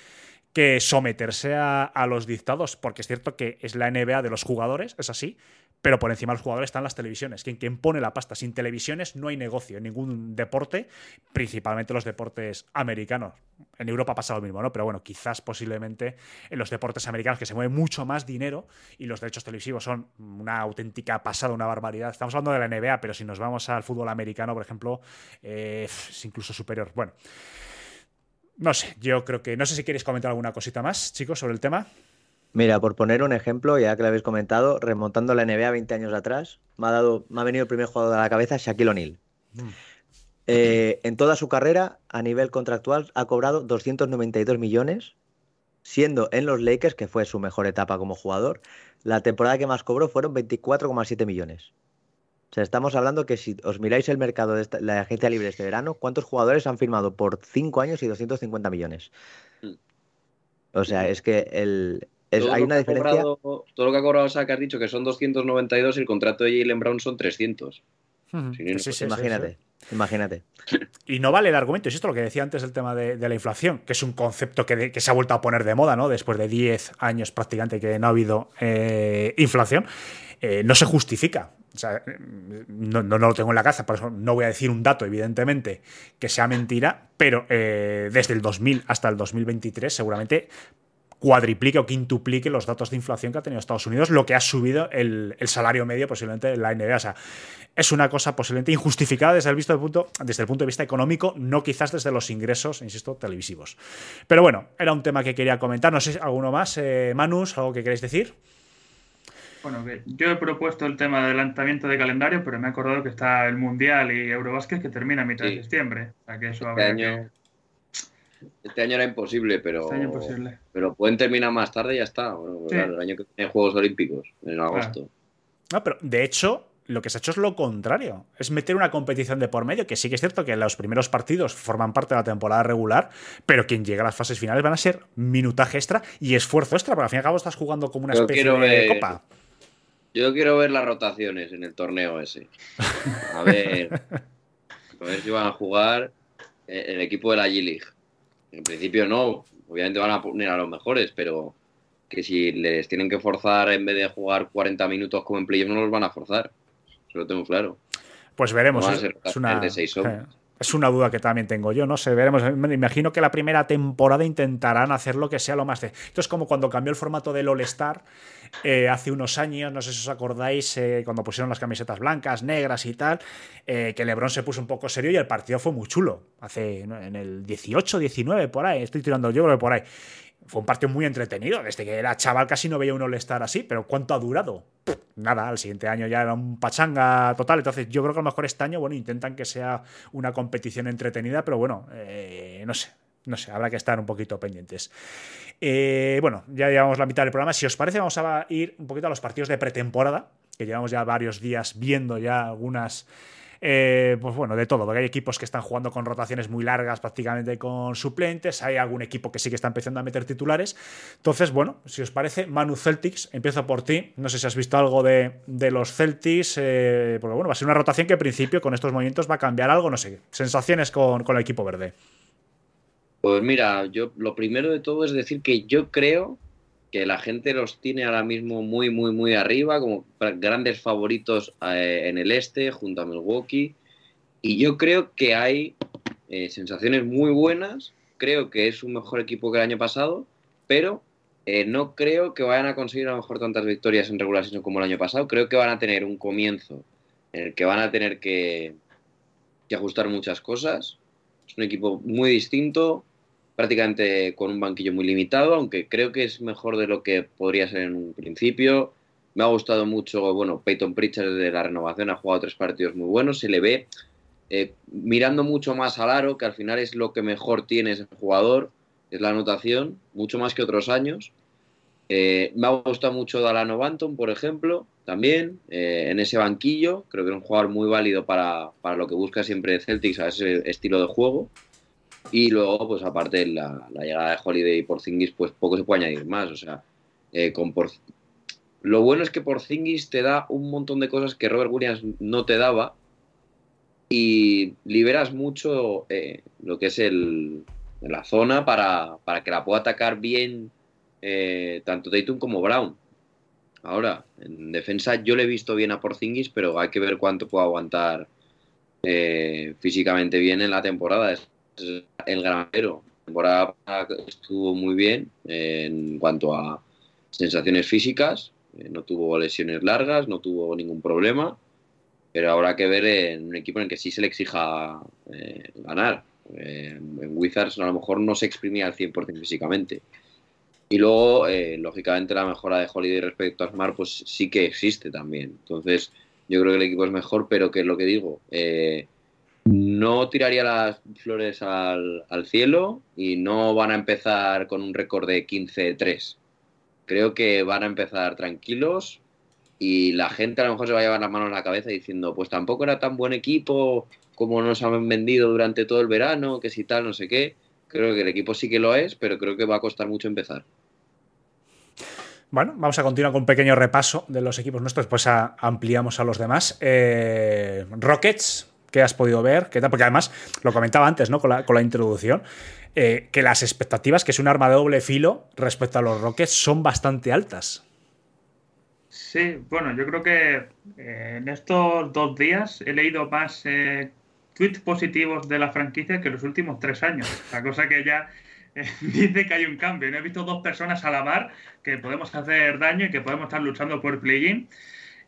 someterse a, los dictados, porque es cierto que es la NBA de los jugadores, es así, pero por encima de los jugadores están las televisiones, quien, quien pone la pasta. Sin televisiones no hay negocio en ningún deporte, principalmente los deportes americanos. En Europa pasa lo mismo, ¿no? Pero bueno, quizás posiblemente en los deportes americanos que se mueve mucho más dinero y los derechos televisivos son una auténtica pasada, una barbaridad. Estamos hablando de la NBA, pero si nos vamos al fútbol americano, por ejemplo, eh, es incluso superior. Bueno, no sé, yo creo que. No sé si queréis comentar alguna cosita más, chicos, sobre el tema. Mira, por poner un ejemplo, ya que lo habéis comentado, remontando la NBA 20 años atrás, me ha, dado, me ha venido el primer jugador a la cabeza, Shaquille O'Neal. Mm. Eh, en toda su carrera, a nivel contractual, ha cobrado 292 millones, siendo en los Lakers, que fue su mejor etapa como jugador, la temporada que más cobró fueron 24,7 millones. O sea, estamos hablando que si os miráis el mercado de esta, la agencia libre este verano, ¿cuántos jugadores han firmado por 5 años y 250 millones? Mm. O sea, es que el, es, hay una diferencia. Cobrado, todo lo que ha cobrado que has dicho que son 292 y el contrato de Jalen Brown son 300. Uh sí, sí, sí, imagínate, imagínate. Y no vale el argumento, es esto lo que decía antes del tema de, de la inflación, que es un concepto que, que, se ha vuelto a poner de moda, ¿no? Después de 10 años prácticamente que no ha habido eh, inflación, eh, no se justifica. O sea, no, no, no, lo tengo en la casa, por eso no voy a decir un dato, evidentemente, que sea mentira, pero eh, desde el 2000 hasta el 2023 seguramente cuadriplique o quintuplique los datos de inflación que ha tenido Estados Unidos, lo que ha subido el, el salario medio posiblemente en la NBA. O sea, es una cosa posiblemente injustificada desde el, visto de punto, desde el punto de vista económico, no quizás desde los ingresos, insisto, televisivos. Pero bueno, era un tema que quería comentar. No sé si alguno más. Eh, Manus, ¿algo que queréis decir? Bueno, yo he propuesto el tema de adelantamiento de calendario, pero me he acordado que está el Mundial y Eurobásquet que termina a mitad sí. de septiembre. O sea que eso este año, que... Este año era imposible, pero, este año imposible. pero pueden terminar más tarde y ya está. Bueno, sí. claro, el año que tiene Juegos Olímpicos, en agosto. Claro. No, pero de hecho, lo que se ha hecho es lo contrario. Es meter una competición de por medio, que sí que es cierto que los primeros partidos forman parte de la temporada regular, pero quien llega a las fases finales van a ser minutaje extra y esfuerzo extra, porque al fin y al cabo estás jugando como una Yo especie quiero de ver- copa. Yo quiero ver las rotaciones en el torneo ese. A ver, a ver si van a jugar eh, el equipo de la G-League. En principio no, obviamente van a poner a los mejores, pero que si les tienen que forzar en vez de jugar 40 minutos como en playoff no los van a forzar. Eso lo tengo claro. Pues veremos. No a es, una, es una duda que también tengo yo, no sé, veremos. Me imagino que la primera temporada intentarán hacer lo que sea lo más de. Esto es como cuando cambió el formato del All-Star eh, hace unos años, no sé si os acordáis, eh, cuando pusieron las camisetas blancas, negras y tal, eh, que LeBron se puso un poco serio y el partido fue muy chulo. Hace en el 18, 19, por ahí, estoy tirando yo creo que por ahí. Fue un partido muy entretenido. Desde que era chaval casi no veía un All-Star así, pero ¿cuánto ha durado? Nada, al siguiente año ya era un pachanga total. Entonces yo creo que a lo mejor este año, bueno, intentan que sea una competición entretenida, pero bueno, eh, no sé. No sé, habrá que estar un poquito pendientes. Eh, bueno, ya llevamos la mitad del programa. Si os parece, vamos a ir un poquito a los partidos de pretemporada, que llevamos ya varios días viendo ya algunas eh, pues bueno, de todo, porque hay equipos que están jugando con rotaciones muy largas, prácticamente con suplentes, hay algún equipo que sí que está empezando a meter titulares. Entonces, bueno, si os parece, Manu Celtics, empiezo por ti. No sé si has visto algo de, de los Celtics, eh, porque bueno, va a ser una rotación que en principio con estos movimientos va a cambiar algo, no sé, sensaciones con, con el equipo verde. Pues mira, yo lo primero de todo es decir que yo creo que la gente los tiene ahora mismo muy, muy, muy arriba, como grandes favoritos eh, en el este, junto a Milwaukee. Y yo creo que hay eh, sensaciones muy buenas. Creo que es un mejor equipo que el año pasado, pero eh, no creo que vayan a conseguir a lo mejor tantas victorias en regular season como el año pasado. Creo que van a tener un comienzo en el que van a tener que, que ajustar muchas cosas. Es un equipo muy distinto, prácticamente con un banquillo muy limitado, aunque creo que es mejor de lo que podría ser en un principio. Me ha gustado mucho, bueno, Peyton Pritchard de la renovación ha jugado tres partidos muy buenos, se le ve eh, mirando mucho más al aro, que al final es lo que mejor tiene ese jugador, es la anotación, mucho más que otros años. Eh, me ha gustado mucho Dalano Banton, por ejemplo, también eh, en ese banquillo. Creo que es un jugador muy válido para, para lo que busca siempre Celtics, a ese estilo de juego. Y luego, pues aparte, la, la llegada de Holiday y Porzingis, pues poco se puede añadir más. O sea, eh, con por... lo bueno es que Porzingis te da un montón de cosas que Robert Williams no te daba y liberas mucho eh, lo que es el, la zona para, para, que la pueda atacar bien eh, tanto Tatum como Brown. Ahora, en defensa yo le he visto bien a Porzingis, pero hay que ver cuánto puede aguantar físicamente bien en la temporada. El granjero. La temporada estuvo muy bien en cuanto a sensaciones físicas. Eh, no tuvo lesiones largas, no tuvo ningún problema. Pero habrá que ver en un equipo en el que sí se le exija eh, ganar. Eh, en Wizards a lo mejor no se exprimía al 100% físicamente. Y luego, eh, lógicamente, la mejora de Holiday respecto a Smart, pues sí que existe también. Entonces, yo creo que el equipo es mejor, pero que es lo que digo. Eh, no tiraría las flores al, cielo y no van a empezar con un récord de 15-3. Creo que van a empezar tranquilos y la gente a lo mejor se va a llevar las manos en la cabeza diciendo, pues tampoco era tan buen equipo como nos han vendido durante todo el verano, que si tal, no sé qué. Creo que el equipo sí que lo es, pero creo que va a costar mucho empezar. Bueno, vamos a continuar con un pequeño repaso de los equipos nuestros, pues a, ampliamos a los demás. Eh, Rockets, ¿qué has podido ver? ¿Qué tal? Porque además, lo comentaba antes, ¿no? Con la, con la introducción, eh, que las expectativas, que es un arma de doble filo respecto a los Rockets, son bastante altas. Sí, bueno, yo creo que eh, en estos dos días he leído más eh, tweets positivos de la franquicia que los últimos tres años. La cosa que ya dice que hay un cambio. No he visto dos personas a la mar que podemos hacer daño y que podemos estar luchando por play-in.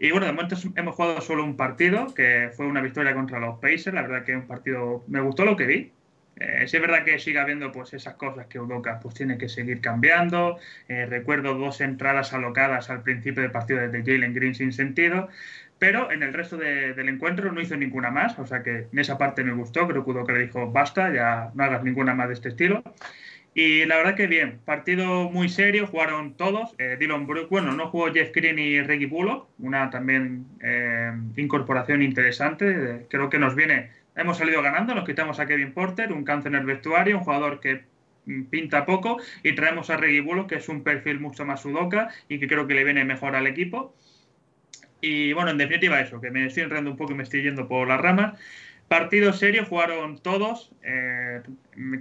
Y bueno, de momento hemos jugado solo un partido, que fue una victoria contra los Pacers. La verdad que un partido me gustó lo que vi. Eh, sí es verdad que sigue habiendo pues esas cosas que Udoka pues tiene que seguir cambiando. Eh, recuerdo dos entradas alocadas al principio del partido de Jalen Green sin sentido. Pero en el resto de, del encuentro no hizo ninguna más. O sea que en esa parte me gustó. Creo que Udoka le dijo basta, ya no hagas ninguna más de este estilo. Y la verdad que bien, partido muy serio, jugaron todos. Eh, Dylan Brooks, bueno, no jugó Jeff Green y Reggie Bullock, una también eh, incorporación interesante. Creo que nos viene, hemos salido ganando, nos quitamos a Kevin Porter, un cáncer en el vestuario, un jugador que pinta poco, y traemos a Reggie Bullock, que es un perfil mucho más sudoka y que creo que le viene mejor al equipo. Y bueno, en definitiva eso, que me estoy enredando un poco y me estoy yendo por las ramas. Partido serio jugaron todos, eh,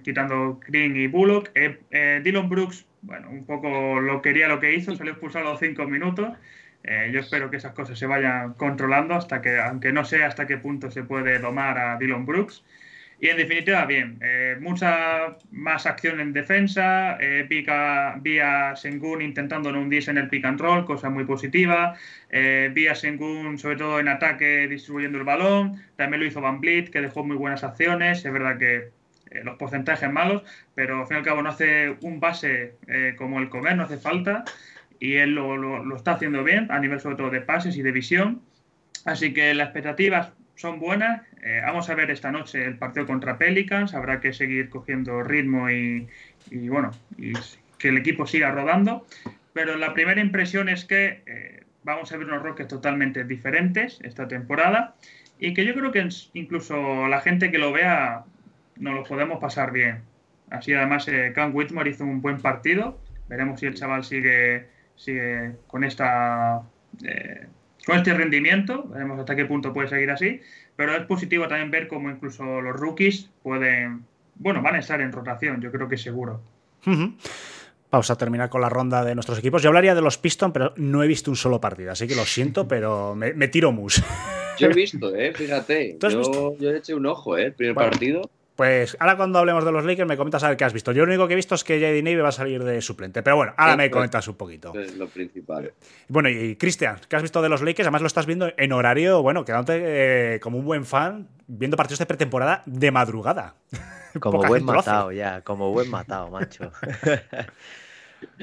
quitando Green y Bullock. Eh, eh, Dylan Brooks, bueno, un poco lo quería lo que hizo, salió expulsado a los cinco minutos. Eh, yo espero que esas cosas se vayan controlando hasta que, aunque no sé hasta qué punto se puede domar a Dylan Brooks. Y en definitiva, bien, eh, mucha más acción en defensa, eh, pica, vi a Sengun intentando no hundirse en el pick and roll, cosa muy positiva, eh, vi a Sengun sobre todo en ataque distribuyendo el balón, también lo hizo Van Vliet, que dejó muy buenas acciones, es verdad que los porcentajes malos, pero al fin y al cabo no hace un base como el comer, no hace falta, y él lo, lo, lo está haciendo bien, a nivel sobre todo de pases y de visión, así que las expectativas son buenas. Eh, vamos a ver esta noche el partido contra Pelicans. Habrá que seguir cogiendo ritmo y, y bueno, y que el equipo siga rodando. Pero la primera impresión es que eh, vamos a ver unos Rockets totalmente diferentes esta temporada y que yo creo que incluso la gente que lo vea nos lo podemos pasar bien. Así además eh, Cam Whitmore hizo un buen partido. Veremos si el chaval sigue, sigue con esta eh, con este rendimiento, veremos hasta qué punto puede seguir así, pero es positivo también ver cómo incluso los rookies pueden, bueno, van a estar en rotación, yo creo que seguro. Uh -huh. Vamos a terminar con la ronda de nuestros equipos. Yo hablaría de los Pistons, pero no he visto un solo partido, así que lo siento, pero me, me tiro mus. Yo he visto, eh, fíjate. Yo, visto? yo, le eché un ojo, eh, el primer bueno, partido. Pues ahora cuando hablemos de los Lakers me comentas a ver qué has visto. Yo lo único que he visto es que JD Navy va a salir de suplente. Pero bueno, ahora me comentas un poquito. Es lo principal. Bueno, y Cristian, ¿qué has visto de los Lakers? Además lo estás viendo en horario, bueno, quedándote eh, como un buen fan, viendo partidos de pretemporada de madrugada. Como buen matado ya, como buen matado, macho.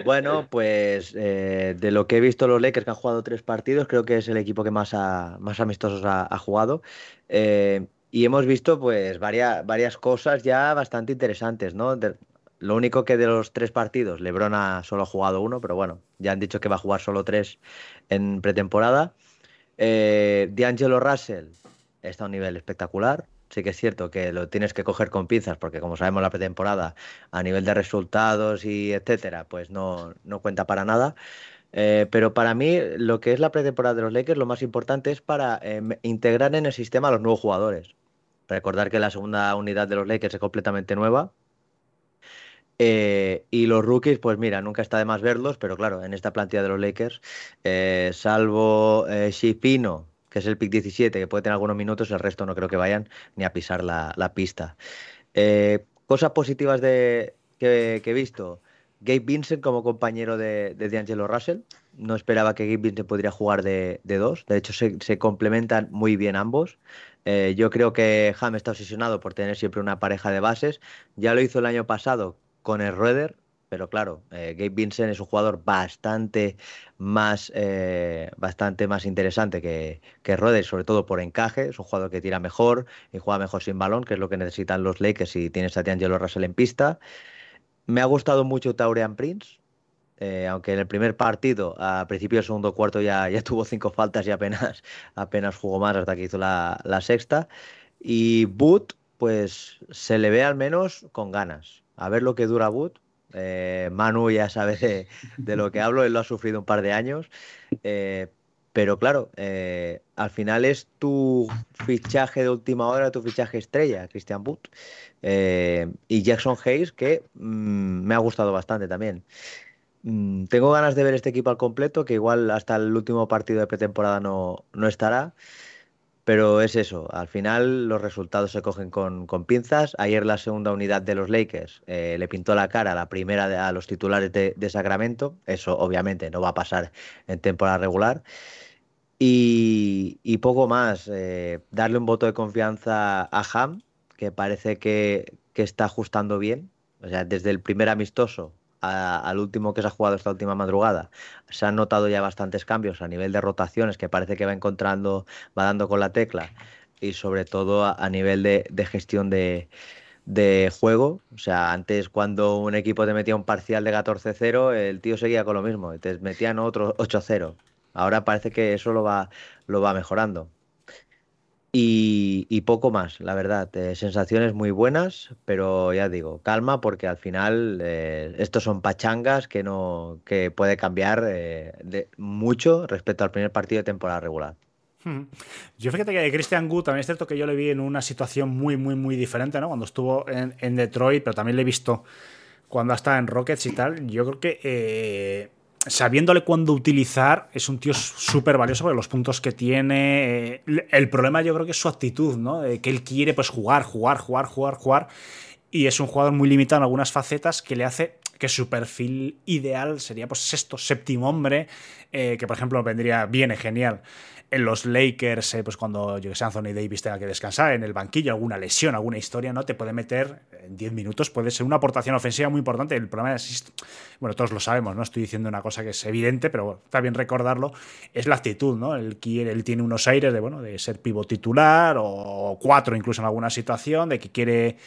Bueno, pues eh, de lo que he visto los Lakers que han jugado tres partidos, creo que es el equipo que más, ha, más amistosos ha, ha jugado. Eh, y hemos visto pues varias, varias cosas ya bastante interesantes, ¿no? Lo único que de los tres partidos, Lebron ha solo jugado uno, pero bueno, ya han dicho que va a jugar solo tres en pretemporada. Eh, D'Angelo Russell está a un nivel espectacular. Sí que es cierto que lo tienes que coger con pinzas, porque como sabemos la pretemporada, a nivel de resultados y etcétera, pues no, no cuenta para nada. Eh, pero para mí, lo que es la pretemporada de los Lakers, lo más importante es para eh, integrar en el sistema a los nuevos jugadores. Recordar que la segunda unidad de los Lakers es completamente nueva. Eh, y los rookies, pues mira, nunca está de más verlos, pero claro, en esta plantilla de los Lakers, salvo Shipino, que es el pick 17, que puede tener algunos minutos, el resto no creo que vayan ni a pisar la, pista. Cosas positivas de, que, he visto. Gabe Vincent como compañero de, de D'Angelo Russell. No esperaba que Gabe Vincent podría jugar de, dos. De hecho, se, complementan muy bien ambos. Eh, yo creo que Ham está obsesionado por tener siempre una pareja de bases. Ya lo hizo el año pasado con el Rueder, pero claro, eh, Gabe Vincent es un jugador bastante más, eh, bastante más interesante que, que sobre todo por encaje. Es un jugador que tira mejor y juega mejor sin balón, que es lo que necesitan los Lakers si tienes a D'Angelo Russell en pista. Me ha gustado mucho Taurean Prince, eh, aunque en el primer partido, a principio del segundo cuarto, ya, ya tuvo cinco faltas y apenas, apenas jugó más hasta que hizo la, la sexta. Y Boot, pues se le ve al menos con ganas. A ver lo que dura Boot. Eh, Manu ya sabe de, de, lo que hablo, él lo ha sufrido un par de años. Eh, pero claro, eh, al final es tu fichaje de última hora, tu fichaje estrella, Christian Boot. Eh, y Jackson Hayes, que mmm, me ha gustado bastante también. Mm, tengo ganas de ver este equipo al completo, que igual hasta el último partido de pretemporada no, estará. Pero es eso, al final los resultados se cogen con, pinzas. Ayer la segunda unidad de los Lakers eh, le pintó la cara a la primera de, a los titulares de, Sacramento. Eso obviamente no va a pasar en temporada regular. Y, poco más, eh, darle un voto de confianza a Ham, que parece que, está ajustando bien. O sea, desde el primer amistoso a, al último que se ha jugado esta última madrugada, se han notado ya bastantes cambios a nivel de rotaciones, que parece que va encontrando, va dando con la tecla, y sobre todo a, nivel de, de gestión de, de, juego. O sea, antes cuando un equipo te metía un parcial de 14-0, el tío seguía con lo mismo, te metían otro 8-0. Ahora parece que eso lo va, lo va mejorando. Y, poco más, la verdad. Eh, sensaciones muy buenas, pero ya digo, calma porque al final eh, estos son pachangas que no que puede cambiar eh, mucho respecto al primer partido de temporada regular. Yo fíjate que Christian Gu también es cierto que yo le vi en una situación muy, muy, muy diferente, ¿no? Cuando estuvo en, en Detroit, pero también le he visto cuando está en Rockets y tal. Yo creo que sabiéndole cuándo utilizar, es un tío súper valioso por los puntos que tiene. Eh, el problema yo creo que es su actitud, ¿no? Que él quiere pues jugar, jugar, jugar, jugar, jugar. Y es un jugador muy limitado en algunas facetas que le hace que su perfil ideal sería pues sexto, séptimo hombre, eh, que por ejemplo vendría, viene genial en los Lakers, eh, pues cuando yo que sé, Anthony Davis tenga que descansar en el banquillo, alguna lesión, alguna historia, ¿no? Te puede meter en 10 minutos, puede ser una aportación ofensiva muy importante. El problema es, bueno, todos lo sabemos, no estoy diciendo una cosa que es evidente, pero está bien recordarlo, es la actitud, ¿no? Él, él tiene unos aires de, bueno, de ser pivo titular o cuatro incluso en alguna situación, de que quiere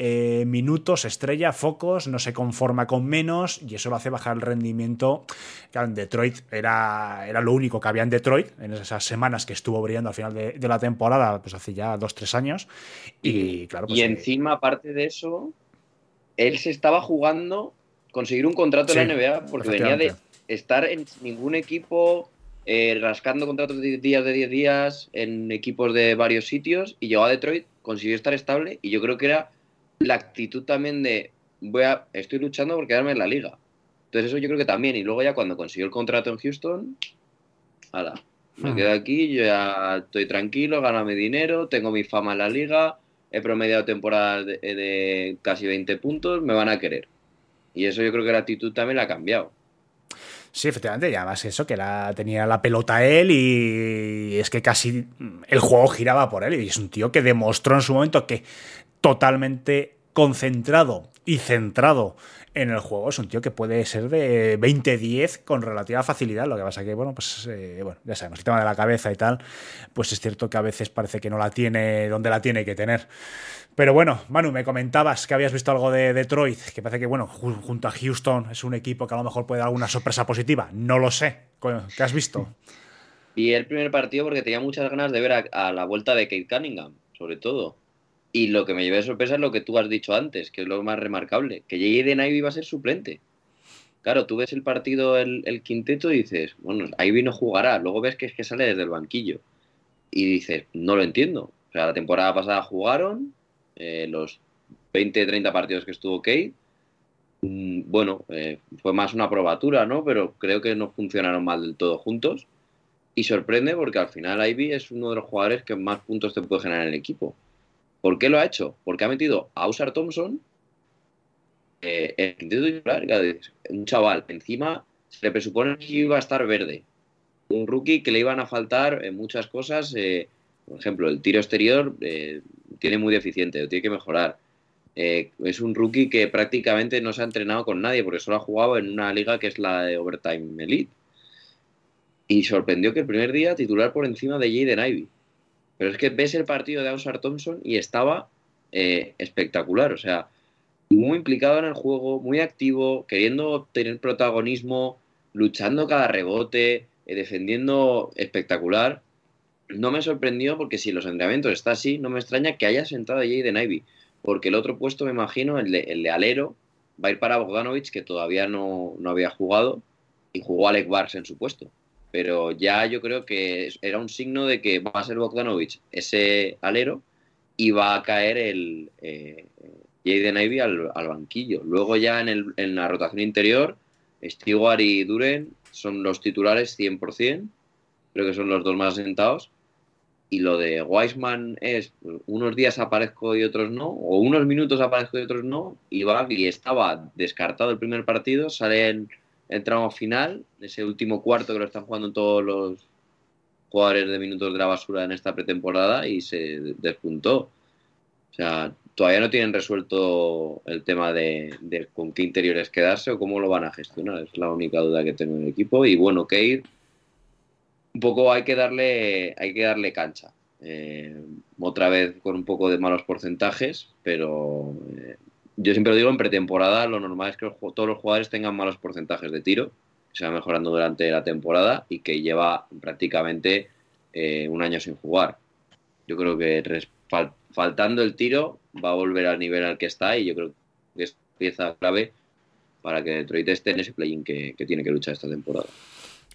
eh, minutos, estrella, focos, no se conforma con menos y eso lo hace bajar el rendimiento. Claro, en Detroit era, era lo único que había en Detroit en esas semanas que estuvo brillando al final de, la temporada, pues hace ya dos, tres años. Y, claro, pues, y encima, aparte de eso, él se estaba jugando conseguir un contrato en la NBA porque venía de estar en ningún equipo. Eh, rascando contratos de días de 10 días en equipos de varios sitios y llegó a Detroit, consiguió estar estable y yo creo que era la actitud también de voy a, estoy luchando por quedarme en la liga. Entonces eso yo creo que también. Y luego ya cuando consiguió el contrato en Houston, ala, me quedo aquí, yo ya estoy tranquilo, gano mi dinero, tengo mi fama en la liga, he promediado temporadas de, casi 20 puntos, me van a querer. Y eso yo creo que la actitud también la ha cambiado. Sí, efectivamente, y además eso, que la, tenía la pelota él y es que casi el juego giraba por él. Y es un tío que demostró en su momento que totalmente concentrado y centrado en el juego. Es un tío que puede ser de 20-10 con relativa facilidad. Lo que pasa que, bueno, pues eh, bueno, ya sabemos, el tema de la cabeza y tal, pues es cierto que a veces parece que no la tiene donde la tiene que tener. Pero bueno, Manu, me comentabas que habías visto algo de Detroit, que parece que, bueno, junto a Houston es un equipo que a lo mejor puede dar alguna sorpresa positiva. No lo sé. ¿Qué has visto? Y el primer partido porque tenía muchas ganas de ver a, a la vuelta de Kate Cunningham, sobre todo. Y lo que me llevé de sorpresa es lo que tú has dicho antes, que es lo más remarcable, que Jaden Ivy va a ser suplente. Claro, tú ves el partido, el, quinteto, y dices, bueno, Ivy no jugará. Luego ves que es que sale desde el banquillo. Y dices, no lo entiendo. O sea, la temporada pasada jugaron eh, los 20, 30 partidos que estuvo Kate. Mm, bueno, eh, fue más una probatura, ¿no? Pero creo que no funcionaron mal del todo juntos. Y sorprende porque al final Ivy es uno de los jugadores que más puntos te puede generar en el equipo. ¿Por qué lo ha hecho? Porque ha metido a Usar Thompson eh, en un chaval. Encima se le presupone que iba a estar verde. Un rookie que le iban a faltar en muchas cosas. Eh, por ejemplo, el tiro exterior eh, tiene muy deficiente, tiene que mejorar. es un rookie que prácticamente no se ha entrenado con nadie porque solo ha jugado en una liga que es la de Overtime Elite. Y sorprendió que el primer día titular por encima de Jaden Ivy. Pero es que ves el partido de Ausar Thompson y estaba eh, espectacular. O sea, muy implicado en el juego, muy activo, queriendo tener protagonismo, luchando cada rebote, eh, defendiendo espectacular. No me sorprendió porque si los entrenamientos está así, no me extraña que haya sentado a Jaden Ivy. Porque el otro puesto, me imagino, el de, el de alero, va a ir para Bogdanovich, que todavía no, no había jugado, y jugó Alec Bars en su puesto pero ya yo creo que era un signo de que va a ser Bogdanovich ese alero y va a caer el eh, Jaden Ivy al, banquillo. Luego ya en, el, en, la rotación interior, Stewart y Duren son los titulares 100%, creo que son los dos más sentados. Y lo de Weisman es unos días aparezco y otros no, o unos minutos aparezco y otros no, y y estaba descartado el primer partido, sale en el tramo final, ese último cuarto que lo están jugando todos los jugadores de minutos de la basura en esta pretemporada y se despuntó. O sea, todavía no tienen resuelto el tema de, con qué interiores quedarse o cómo lo van a gestionar. Es la única duda que tengo en el equipo. Y bueno, Keir, un poco hay que darle, hay que darle cancha. Eh, otra vez con un poco de malos porcentajes, pero eh, yo siempre lo digo, en pretemporada lo normal es que todos los jugadores tengan malos porcentajes de tiro, que se va mejorando durante la temporada y que lleva prácticamente eh, un año sin jugar. Yo creo que faltando el tiro va a volver al nivel al que está y yo creo que es pieza clave para que Detroit esté en ese play-in que tiene que luchar esta temporada.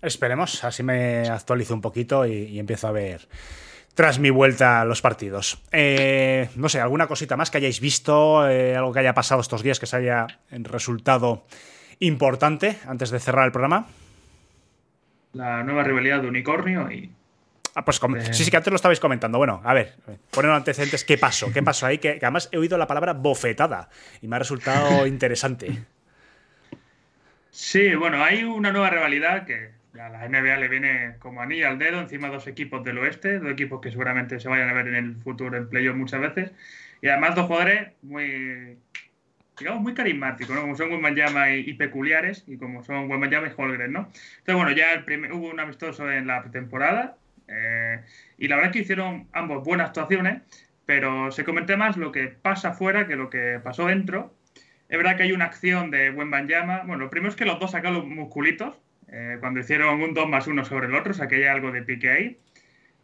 Esperemos, así me actualizo un poquito y, y empiezo a ver tras mi vuelta a los partidos. Eh, no sé, ¿alguna cosita más que hayáis visto? Eh, ¿Algo que haya pasado estos días que se haya resultado importante antes de cerrar el programa? La nueva rivalidad de Unicornio y. Ah, pues com- sí, sí, que antes lo estabais comentando. Bueno, a ver, poner antecedentes, ¿qué pasó? ¿Qué pasó ahí? Que, que además he oído la palabra bofetada y me ha resultado interesante. Sí, bueno, hay una nueva rivalidad que a la NBA le viene como anillo al dedo, encima dos equipos del oeste, dos equipos que seguramente se vayan a ver en el futuro en playoff muchas veces, y además dos jugadores muy, digamos, muy carismáticos, ¿no? Como son Wembanyama y, y peculiares, y como son Wembanyama y Holgren, ¿no? Entonces, bueno, ya el primer- hubo un amistoso en la pretemporada, eh, y la verdad que hicieron ambos buenas actuaciones, pero se comenté más lo que pasa afuera que lo que pasó dentro. Es verdad que hay una acción de Wembanyama. Bueno, lo primero es que los dos sacaron los musculitos eh, cuando hicieron un 2 más 1 sobre el otro, o sea que hay algo de pique ahí.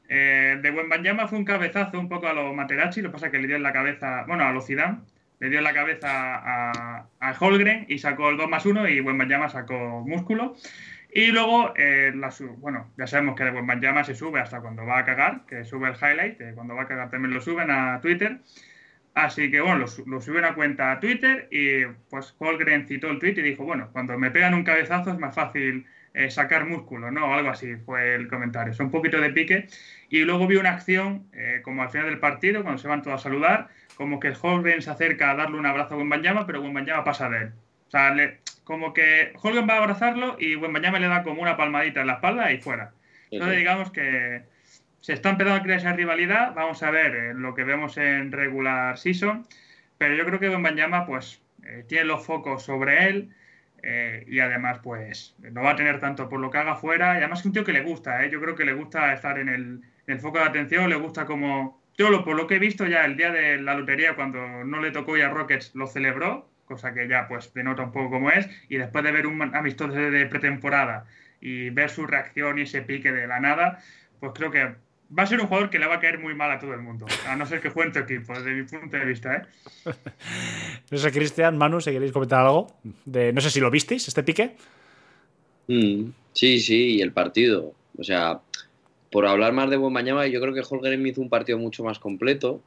Eh, de Wembanyama fue un cabezazo un poco a los Materazzi, lo que pasa es que le dio en la cabeza, bueno, a los Zidane, le dio en la cabeza a, a Holgren y sacó el 2 más 1 y Wembanyama sacó músculo. Y luego, eh, bueno, ya sabemos que de Wembanyama se sube hasta cuando va a cagar, que sube el highlight, que cuando va a cagar también lo suben a Twitter. Así que bueno, lo, lo subió a una cuenta a Twitter y pues Holgren citó el tweet y dijo, bueno, cuando me pegan un cabezazo es más fácil eh, sacar músculo, ¿no? O algo así fue el comentario. Es un poquito de pique. Y luego vi una acción, eh, como al final del partido, cuando se van todos a saludar, como que Holgren se acerca a darle un abrazo a Wembanyama, pero Wembanyama pasa de él. O sea, le- como que Holgren va a abrazarlo y Wembanyama le da como una palmadita en la espalda y fuera. Entonces digamos que se está empezando a crear esa rivalidad. Vamos a ver eh, lo que vemos en regular season. Pero yo creo que Wembanyama pues eh, tiene los focos sobre él. eh, y además, pues, no va a tener tanto por lo que haga fuera. Y además es un tío que le gusta. Yo creo que le gusta estar en el, en el foco de atención, le gusta como... Yo, lo, por lo que he visto ya el día de la lotería, cuando no le tocó ir a Rockets, lo celebró, cosa que ya, pues, denota un poco cómo es. Y después de ver un amistoso de pretemporada y ver su reacción y ese pique de la nada, pues creo que va a ser un jugador que le va a caer muy mal a todo el mundo. A no ser que juegue en tu equipo, desde mi punto de vista, ¿eh? No sé, Cristian, Manu, si queréis comentar algo. De, no sé si lo visteis, este pique. Mm, sí, sí, y el partido. O sea, por hablar más de Wembanyama, yo creo que Holgren hizo un partido mucho más completo.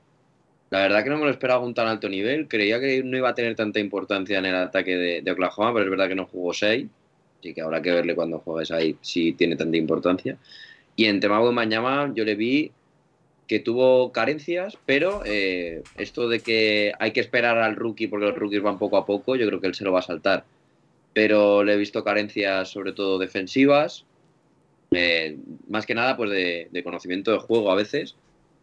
La verdad que no me lo esperaba a un tan alto nivel. Creía que no iba a tener tanta importancia en el ataque de, de Oklahoma, pero es verdad que no jugó 6. Así que habrá que verle cuando juegues ahí si tiene tanta importancia. Y en tema Wembanyama yo le vi que tuvo carencias, pero eh, esto de que hay que esperar al rookie porque los rookies van poco a poco, yo creo que él se lo va a saltar. Pero le he visto carencias sobre todo defensivas, eh, más que nada pues de, de conocimiento de juego a veces,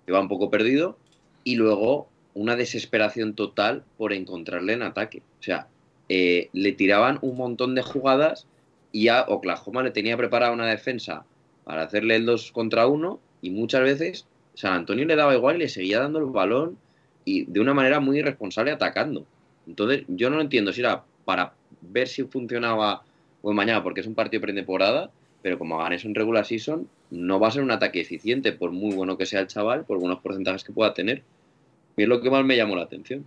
que va un poco perdido, y luego una desesperación total por encontrarle en ataque. O sea, eh, le tiraban un montón de jugadas y a Oklahoma le tenía preparada una defensa para hacerle el 2 contra 1 y muchas veces San Antonio le daba igual y le seguía dando el balón y de una manera muy irresponsable atacando. Entonces, yo no entiendo si era para ver si funcionaba o mañana porque es un partido pretemporada, pero como hagan eso en regular season, no va a ser un ataque eficiente, por muy bueno que sea el chaval, por buenos porcentajes que pueda tener. Y es lo que más me llamó la atención.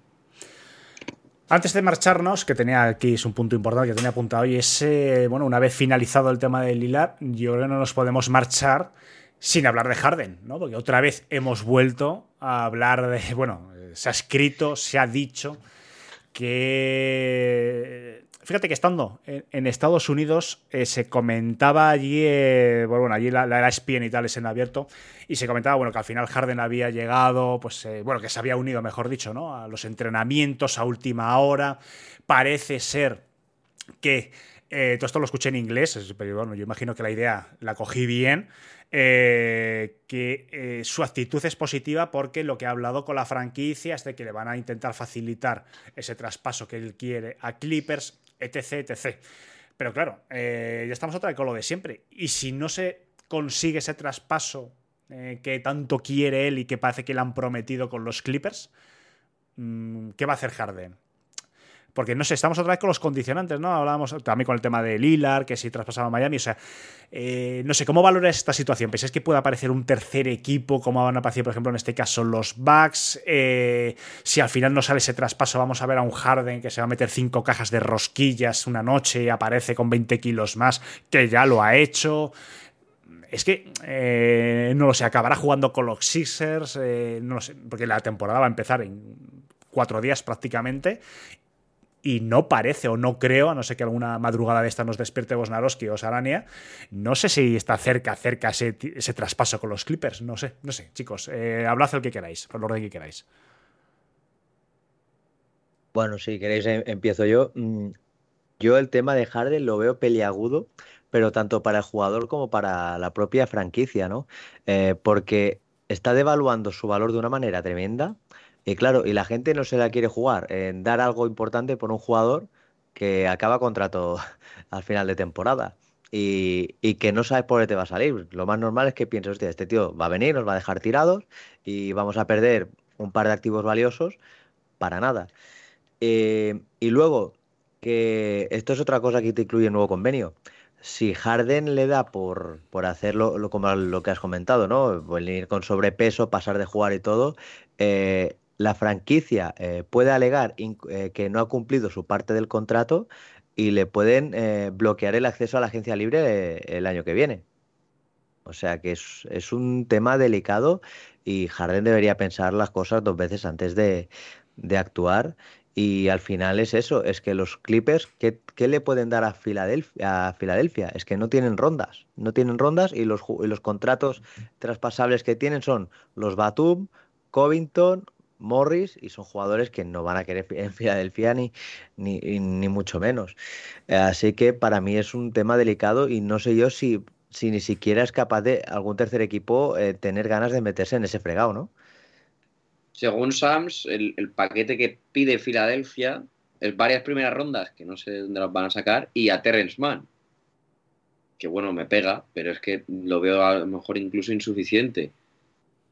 Antes de marcharnos, que tenía aquí es un punto importante que tenía apuntado, y es, bueno, una vez finalizado el tema del Lilar, yo creo que no nos podemos marchar sin hablar de Harden, ¿no? Porque otra vez hemos vuelto a hablar de, bueno, se ha escrito, se ha dicho que... Fíjate que estando en, Estados Unidos eh, se comentaba allí, eh, bueno, allí la, la ESPN y tal es en abierto, y se comentaba, bueno, que al final Harden había llegado, pues, eh, bueno, que se había unido, mejor dicho, ¿no? A los entrenamientos a última hora. Parece ser que eh, todo esto lo escuché en inglés, pero bueno, yo imagino que la idea la cogí bien. Eh, que su actitud es positiva porque lo que ha hablado con la franquicia es de que le van a intentar facilitar ese traspaso que él quiere a Clippers, etc. etc. Pero claro, eh, ya estamos otra vez con lo de siempre. Y si no se consigue ese traspaso eh, que tanto quiere él y que parece que le han prometido con los Clippers, mmm, ¿qué va a hacer Harden? Porque no sé, estamos otra vez con los condicionantes, ¿no? Hablábamos también con el tema de Lilar, que si traspasaba a Miami. O sea, eh, no sé, ¿cómo valoras esta situación? ¿Pensáis que puede aparecer un tercer equipo, como van a aparecer, por ejemplo, en este caso los Bucks? Eh, si al final no sale ese traspaso, vamos a ver a un Harden que se va a meter cinco cajas de rosquillas una noche y aparece con 20 kilos más, que ya lo ha hecho. Es que eh, no lo sé, acabará jugando con los Sixers, no lo sé, porque la temporada va a empezar en cuatro días prácticamente y no parece o no creo, a no ser que alguna madrugada de esta nos despierte Bosnarowski o Sarania, no sé si está cerca, cerca ese, ese traspaso con los Clippers, no sé, no sé, chicos, eh, hablad el que queráis, el orden que queráis. Bueno, si queréis em, empiezo yo. Mm, yo el tema de Harden lo veo peliagudo, pero tanto para el jugador como para la propia franquicia, ¿no? Eh, porque está devaluando su valor de una manera tremenda y claro, y la gente no se la quiere jugar en dar algo importante por un jugador que acaba contrato al final de temporada y, y que no sabes por qué te va a salir. Lo más normal es que pienses, hostia, este tío va a venir, nos va a dejar tirados y vamos a perder un par de activos valiosos para nada. Eh, y luego, que esto es otra cosa que te incluye el nuevo convenio. Si Harden le da por, por hacerlo lo, como lo que has comentado, ¿no? Venir con sobrepeso, pasar de jugar y todo, eh, la franquicia eh, puede alegar eh, que no ha cumplido su parte del contrato y le pueden eh, bloquear el acceso a la agencia libre el año que viene. O sea que es, un tema delicado y Harden debería pensar las cosas dos veces antes de, actuar. Y al final es eso, es que los Clippers, ¿qué, le pueden dar a Filadelfia, a Filadelfia? Es que no tienen rondas, no tienen rondas y los, y los contratos traspasables que tienen son los Batum, Covington, Morris y son jugadores que no van a querer en Filadelfia ni, ni, ni mucho menos. Así que para mí es un tema delicado y no sé yo si, si ni siquiera es capaz de algún tercer equipo eh, tener ganas de meterse en ese fregado, ¿no? Según Sams, el, paquete que pide Filadelfia es varias primeras rondas, que no sé dónde las van a sacar, y a Terrence Mann. Que bueno, me pega, pero es que lo veo a lo mejor incluso insuficiente.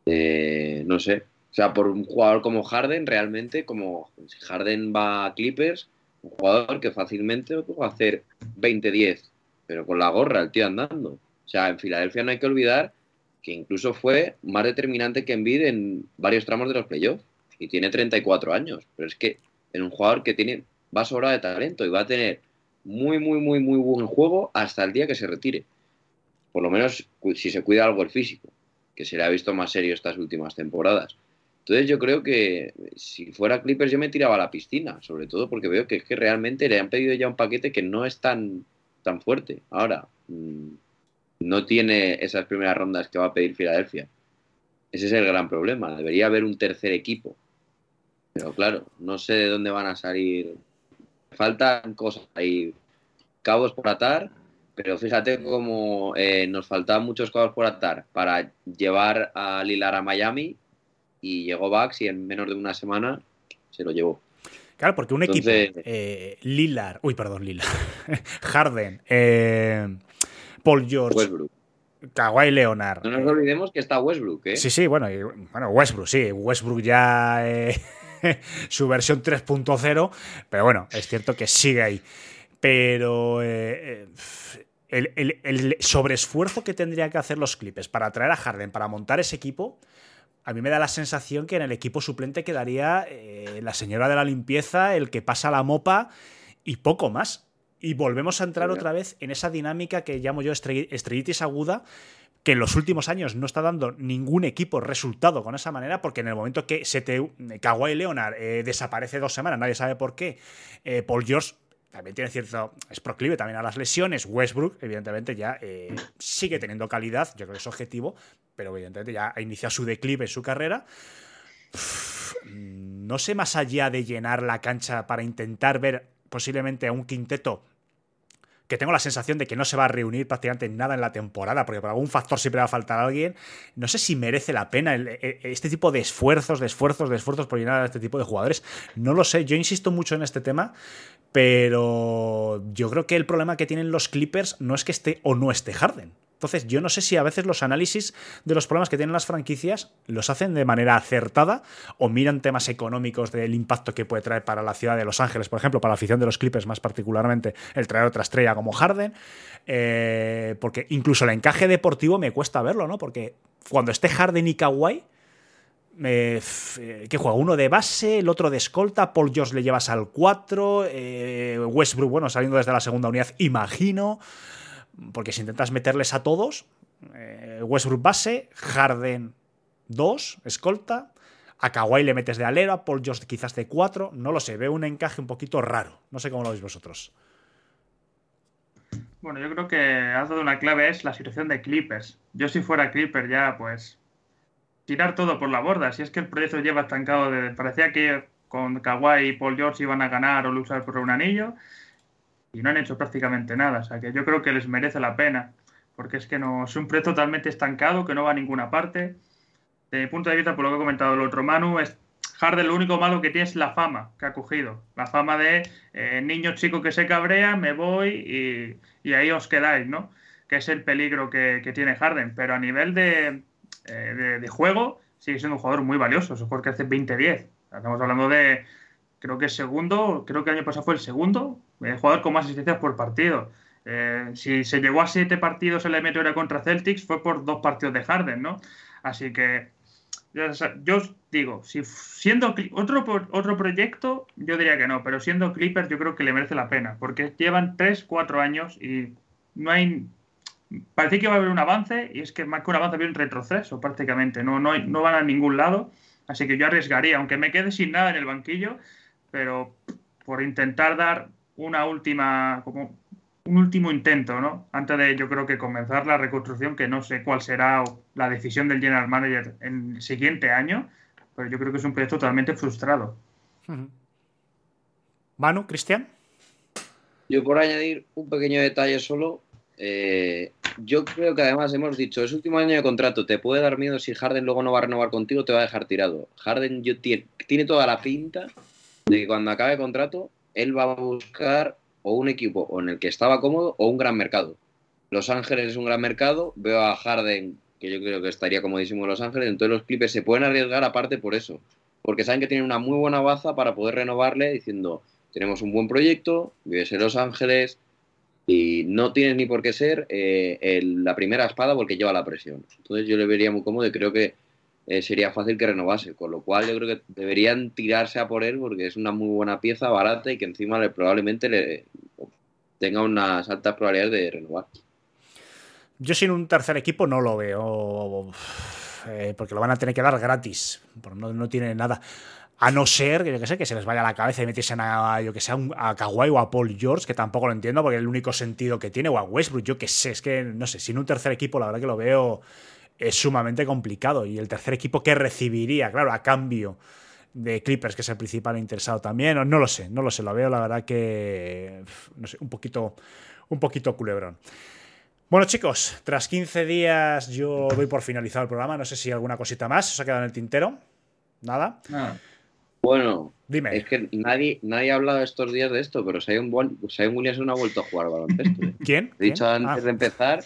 Eh, no sé, o sea, por un jugador como Harden, realmente, como si Harden va a Clippers, un jugador que fácilmente puede hacer 20-10, pero con la gorra, el tío andando. O sea, en Filadelfia no hay que olvidar que incluso fue más determinante que Embiid en varios tramos de los playoffs y tiene 34 años. Pero es que en un jugador que tiene va a sobrar de talento y va a tener muy, muy, muy, muy buen juego hasta el día que se retire. Por lo menos si se cuida algo el físico, que se le ha visto más serio estas últimas temporadas. Entonces yo creo que si fuera Clippers yo me tiraba a la piscina, sobre todo porque veo que es que realmente le han pedido ya un paquete que no es tan, tan fuerte. Ahora, mm, no tiene esas primeras rondas que va a pedir Filadelfia. Ese es el gran problema. Debería haber un tercer equipo. Pero claro, no sé de dónde van a salir. Faltan cosas ahí, cabos por atar, pero fíjate cómo eh, nos faltaban muchos cabos por atar para llevar a Lilar a Miami y llegó Bax y en menos de una semana se lo llevó. Claro, porque un equipo eh, Lilar, uy, perdón, Lilar, Harden, eh, Paul George, Westbrook. Kawhi Leonard. No nos olvidemos que está Westbrook, ¿eh? Sí, sí, bueno, bueno Westbrook, sí, Westbrook ya eh, su versión 3.0, pero bueno, es cierto que sigue ahí. Pero el, el, el sobreesfuerzo que tendrían que hacer los Clippers para traer a Harden, para montar ese equipo, a mí me da la sensación que en el equipo suplente quedaría eh, la señora de la limpieza, el que pasa la mopa y poco más. Y volvemos a entrar otra vez en esa dinámica que llamo yo estrellitis aguda, que en los últimos años no está dando ningún equipo resultado con esa manera, porque en el momento que se te Kawhi Leonard eh, desaparece dos semanas, nadie sabe por qué, eh, Paul George también tiene cierto. Es proclive también a las lesiones. Westbrook, evidentemente, ya eh, sigue teniendo calidad, yo creo que es objetivo, pero evidentemente ya ha iniciado su declive en su carrera. no sé más allá de llenar la cancha para intentar ver posiblemente a un quinteto que tengo la sensación de que no se va a reunir prácticamente nada en la temporada, porque por algún factor siempre va a faltar alguien. No sé si merece la pena e, este tipo de esfuerzos, de esfuerzos, de esfuerzos por llenar a este tipo de jugadores. No lo sé, yo insisto mucho en este tema, pero yo creo que el problema que tienen los Clippers no es que esté o no esté Harden. Entonces, yo no sé si a veces los análisis de los problemas que tienen las franquicias los hacen de manera acertada o miran temas económicos del impacto que puede traer para la ciudad de Los Ángeles, por ejemplo, para la afición de los Clippers más particularmente, el traer otra estrella como Harden, eh, porque incluso el encaje deportivo me cuesta verlo, ¿no? Porque cuando esté Harden y Kawhi, eh, que juega uno de base, el otro de escolta, Paul George le llevas al 4, eh, Westbrook, bueno, saliendo desde la segunda unidad, imagino porque si intentas meterles a todos, eh, Westbrook base, Harden 2, escolta, a Kawhi le metes de alero, a Paul George quizás de 4, no lo sé, veo un encaje un poquito raro, no sé cómo lo veis vosotros. Bueno, yo creo que has dado una clave, es la situación de Clippers. Yo si fuera Clipper ya, pues, tirar todo por la borda. Si es que el proyecto lleva estancado, de, parecía que con Kawhi y Paul George iban a ganar o luchar por un anillo y no han hecho prácticamente nada. O sea que yo creo que les merece la pena, porque es que no es un proyecto totalmente estancado que no va a ninguna parte. De mi punto de vista, por lo que ha comentado el otro Manu, es Harden lo único malo que tiene es la fama que ha cogido. La fama de eh, niño chico que se cabrea, me voy y, ahí os quedáis, ¿no? Que es el peligro que, tiene Harden. Pero a nivel de, eh, de, juego, sigue siendo un jugador muy valioso. Es porque hace 20-10. Estamos hablando de, creo que es segundo, creo que el año pasado fue el segundo el jugador con más asistencias por partido. Eh, si se llegó a siete partidos el metro era contra Celtics, fue por dos partidos de Harden, ¿no? Así que yo digo, si siendo otro, otro proyecto, yo diría que no, pero siendo Clippers yo creo que le merece la pena, porque llevan 3, 4 años y no hay... Parece que va a haber un avance y es que más que un avance había un retroceso prácticamente, no, no, no van a ningún lado, así que yo arriesgaría, aunque me quede sin nada en el banquillo, pero por intentar dar una última, como un último intento, ¿no? Antes de, yo creo que comenzar la reconstrucción, que no sé cuál será la decisión del general manager en el siguiente año, pero yo creo que es un proyecto totalmente frustrado. Manu, Cristian. Yo por añadir un pequeño detalle solo, eh, yo creo que además hemos dicho, es último año de contrato, te puede dar miedo si Harden luego no va a renovar contigo, te va a dejar tirado. Harden yo tiene, tiene toda la pinta de que cuando acabe el contrato él va a buscar o un equipo en el que estaba cómodo o un gran mercado. Los Ángeles es un gran mercado, veo a Harden, que yo creo que estaría comodísimo en Los Ángeles, entonces los Clippers se pueden arriesgar aparte por eso, porque saben que tienen una muy buena baza para poder renovarle diciendo, tenemos un buen proyecto, vives en Los Ángeles y no tienes ni por qué ser eh, la primera espada porque lleva la presión. Entonces yo le vería muy cómodo y creo que eh, sería fácil que renovase. Con lo cual yo creo que deberían tirarse a por él porque es una muy buena pieza, barata y que encima le, probablemente le tenga unas altas probabilidades de renovar. Yo sin un tercer equipo no lo veo, eh, porque lo van a tener que dar gratis, no, no tiene nada. A no ser que, yo que, sé, que se les vaya a la cabeza y metiesen a, yo que sé, a Kawhi o a Paul George, que tampoco lo entiendo, porque es el único sentido que tiene, o a Westbrook, yo que sé, es que, no sé, sin un tercer equipo la verdad que lo veo es sumamente complicado. Y el tercer equipo que recibiría, claro, a cambio de Clippers, que es el principal interesado también, no, no lo sé, no lo sé, lo veo la verdad que, no sé, un poquito, un poquito culebrón. Bueno, chicos, tras 15 días yo doy por finalizado el programa. No sé si alguna cosita más os ha quedado en el tintero. ¿Nada? Bueno, Dime. es que nadie, nadie ha hablado estos días de esto, pero Sion, Williamson no ha vuelto a jugar baloncesto. ¿eh? ¿Quién? He dicho antes ah. de empezar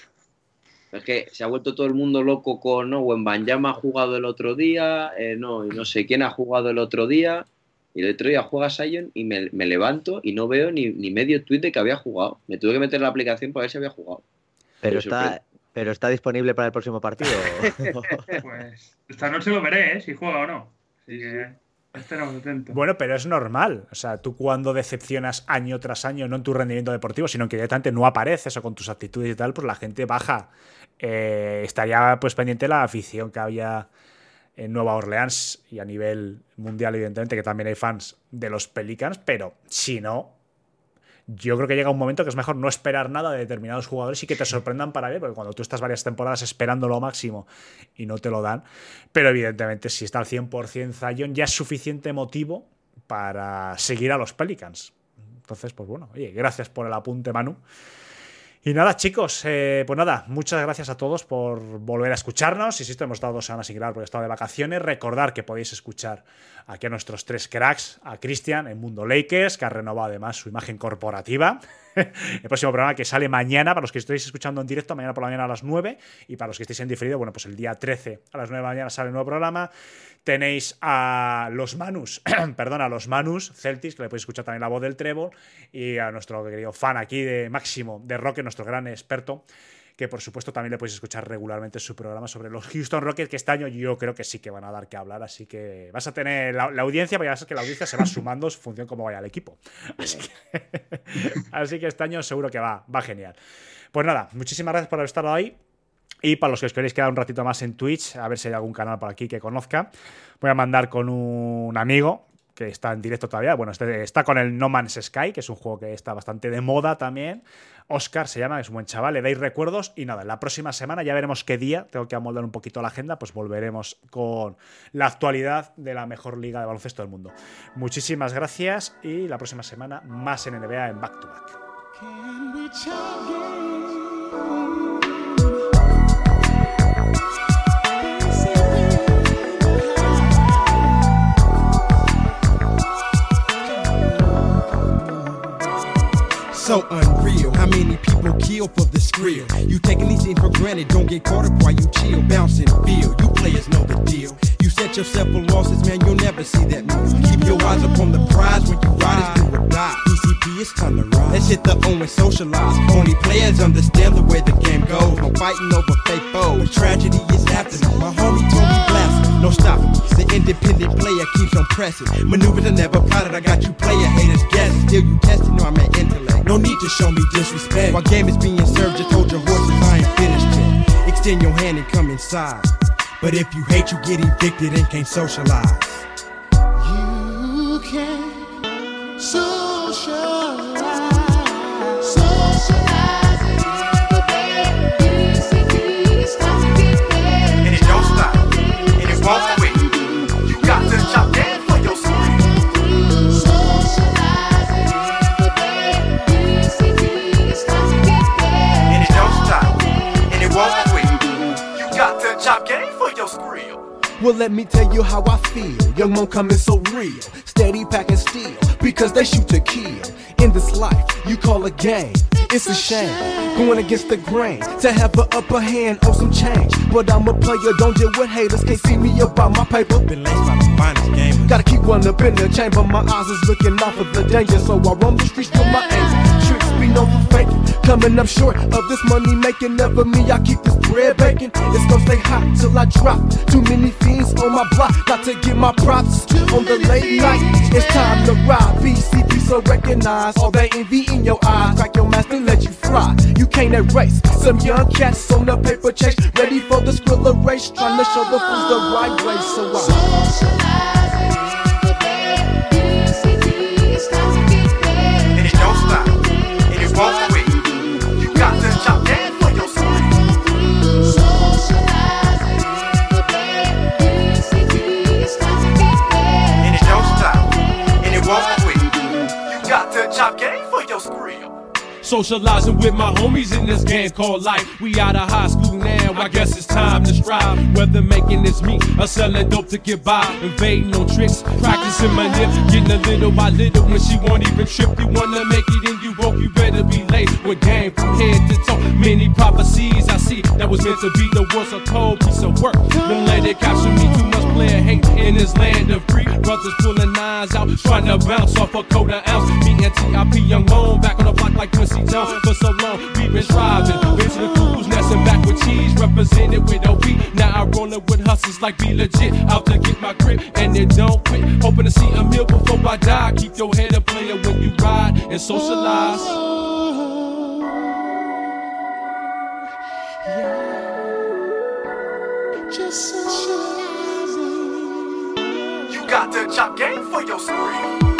es que se ha vuelto todo el mundo loco con, no, Banyama ha jugado el otro día, eh, no, y no sé quién ha jugado el otro día. Y el otro día juega Sion y me, levanto y no veo ni, medio tweet de que había jugado. Me tuve que meter la aplicación para ver si había jugado. Pero está, pero está disponible para el próximo partido. pues esta noche lo veré, ¿eh? si juega o no. Así que bueno, pero es normal. O sea, tú cuando decepcionas año tras año, no en tu rendimiento deportivo, sino que directamente no apareces o con tus actitudes y tal, pues la gente baja. Eh, estaría pues pendiente la afición que había en Nueva Orleans y a nivel mundial, evidentemente, que también hay fans de los Pelicans, pero si no, yo creo que llega un momento que es mejor no esperar nada de determinados jugadores y que te sorprendan para bien, porque cuando tú estás varias temporadas esperando lo máximo y no te lo dan, pero evidentemente si está al 100% Zion ya es suficiente motivo para seguir a los Pelicans. Entonces, pues bueno, oye, gracias por el apunte, Manu. Y nada, chicos, eh, pues nada, muchas gracias a todos por volver a escucharnos. Insisto, hemos estado dos semanas sin grabar porque he estado de vacaciones. Recordar que podéis escuchar aquí a nuestros tres cracks, a Cristian en Mundo Lakers, que ha renovado además su imagen corporativa. El próximo programa que sale mañana, para los que estéis escuchando en directo, mañana por la mañana a las 9, y para los que estéis en diferido, bueno, pues el día 13 a las 9 de la mañana sale el nuevo programa. Tenéis a los Manus, perdón, a los Manus Celtics, que le podéis escuchar también la voz del Trevor, y a nuestro querido fan aquí de Máximo de Roque, nuestro gran experto, que por supuesto también le podéis escuchar regularmente su programa sobre los Houston Rockets, que este año yo creo que sí que van a dar que hablar, así que vas a tener la, audiencia, pero ya sabes que la audiencia se va sumando en función cómo vaya el equipo. Así que, así que este año seguro que va, va genial. Pues nada, muchísimas gracias por haber estado ahí. Y para los que os queréis quedar un ratito más en Twitch, a ver si hay algún canal por aquí que conozca, voy a mandar con un amigo que está en directo todavía. Bueno, este, está con el No Man's Sky, que es un juego que está bastante de moda también. Oscar se llama, es un buen chaval, le dais recuerdos. Y nada, la próxima semana ya veremos qué día, tengo que amoldar un poquito la agenda, pues volveremos con la actualidad de la mejor liga de baloncesto del mundo. Muchísimas gracias y la próxima semana más en NBA en Back to Back. So unreal, how many people kill for the skrill? You taking these things for granted, don't get caught up while you chill, bounce and feel. You players know the deal. You set yourself for losses, man, you'll never see that move. Keep your eyes up on the prize when you ride, it's do or die. PCP, it's time to rise. Let's hit the O and socialize. Only players understand the way the game goes. No fighting over fake foes. Tragedy is happening. My homie told me. No stopping. The independent player keeps on pressing. Maneuvers are never plotted. I got you player haters guessing. Still you testing, no, I'm an intellect. No need to show me disrespect. While game is being served, just hold your horses. I ain't finished yet. Extend your hand and come inside. But if you hate, you get evicted and can't socialize. You can socialize. Well, let me tell you how I feel. Young Mo coming so real, steady packing steel, because they shoot to kill. In this life, you call a game. It's a shame, going against the grain. To have an upper hand on some change. But I'm a player, don't deal with haters. Can't see me about my paper. Been laced by the finest game. Gotta keep one up in the chamber. My eyes is looking out for the danger, so I roam the streets with my aim. Be for faking. Coming up short of this money making. Never me, I keep this bread baking. It's gonna stay hot till I drop. Too many fiends on my block. Got to get my props on the late night. It's time to ride. BCP so recognize all that envy in your eyes. Crack your mask and let you fly. You can't erase some young cats on the paper chase. Ready for the skrilla race. Trying to show the fools the right way. So I. Socializing won't quit. You got to chop for your. And it don't stop. And it won't quit. You got to chop game for your screen. Socializing with my homies in this game called life. We out of high school now, I guess it's time to strive. Whether making this meat or selling dope to get by. Invading on tricks, practicing my nip, getting a little by little when she won't even trip. You wanna make it and you broke, you better be late. With game from head to toe. Many prophecies I see that was meant to be the worst of cold piece of work. Don't let it capture me too much player hate in this land of free. Brothers pulling nines out, trying to bounce off a quarter ounce. Me and TIP Young Moan back on the block like Quincy For so long, we've been striving. Been to the cruise, nesting back with cheese, represented with OP. Now I rollin' with hustlers like be legit. Out to get my grip, and it don't quit. Hoping to see a meal before I die. Keep your head up, player, when you ride and socialize. Just. You got to chop game for your screen.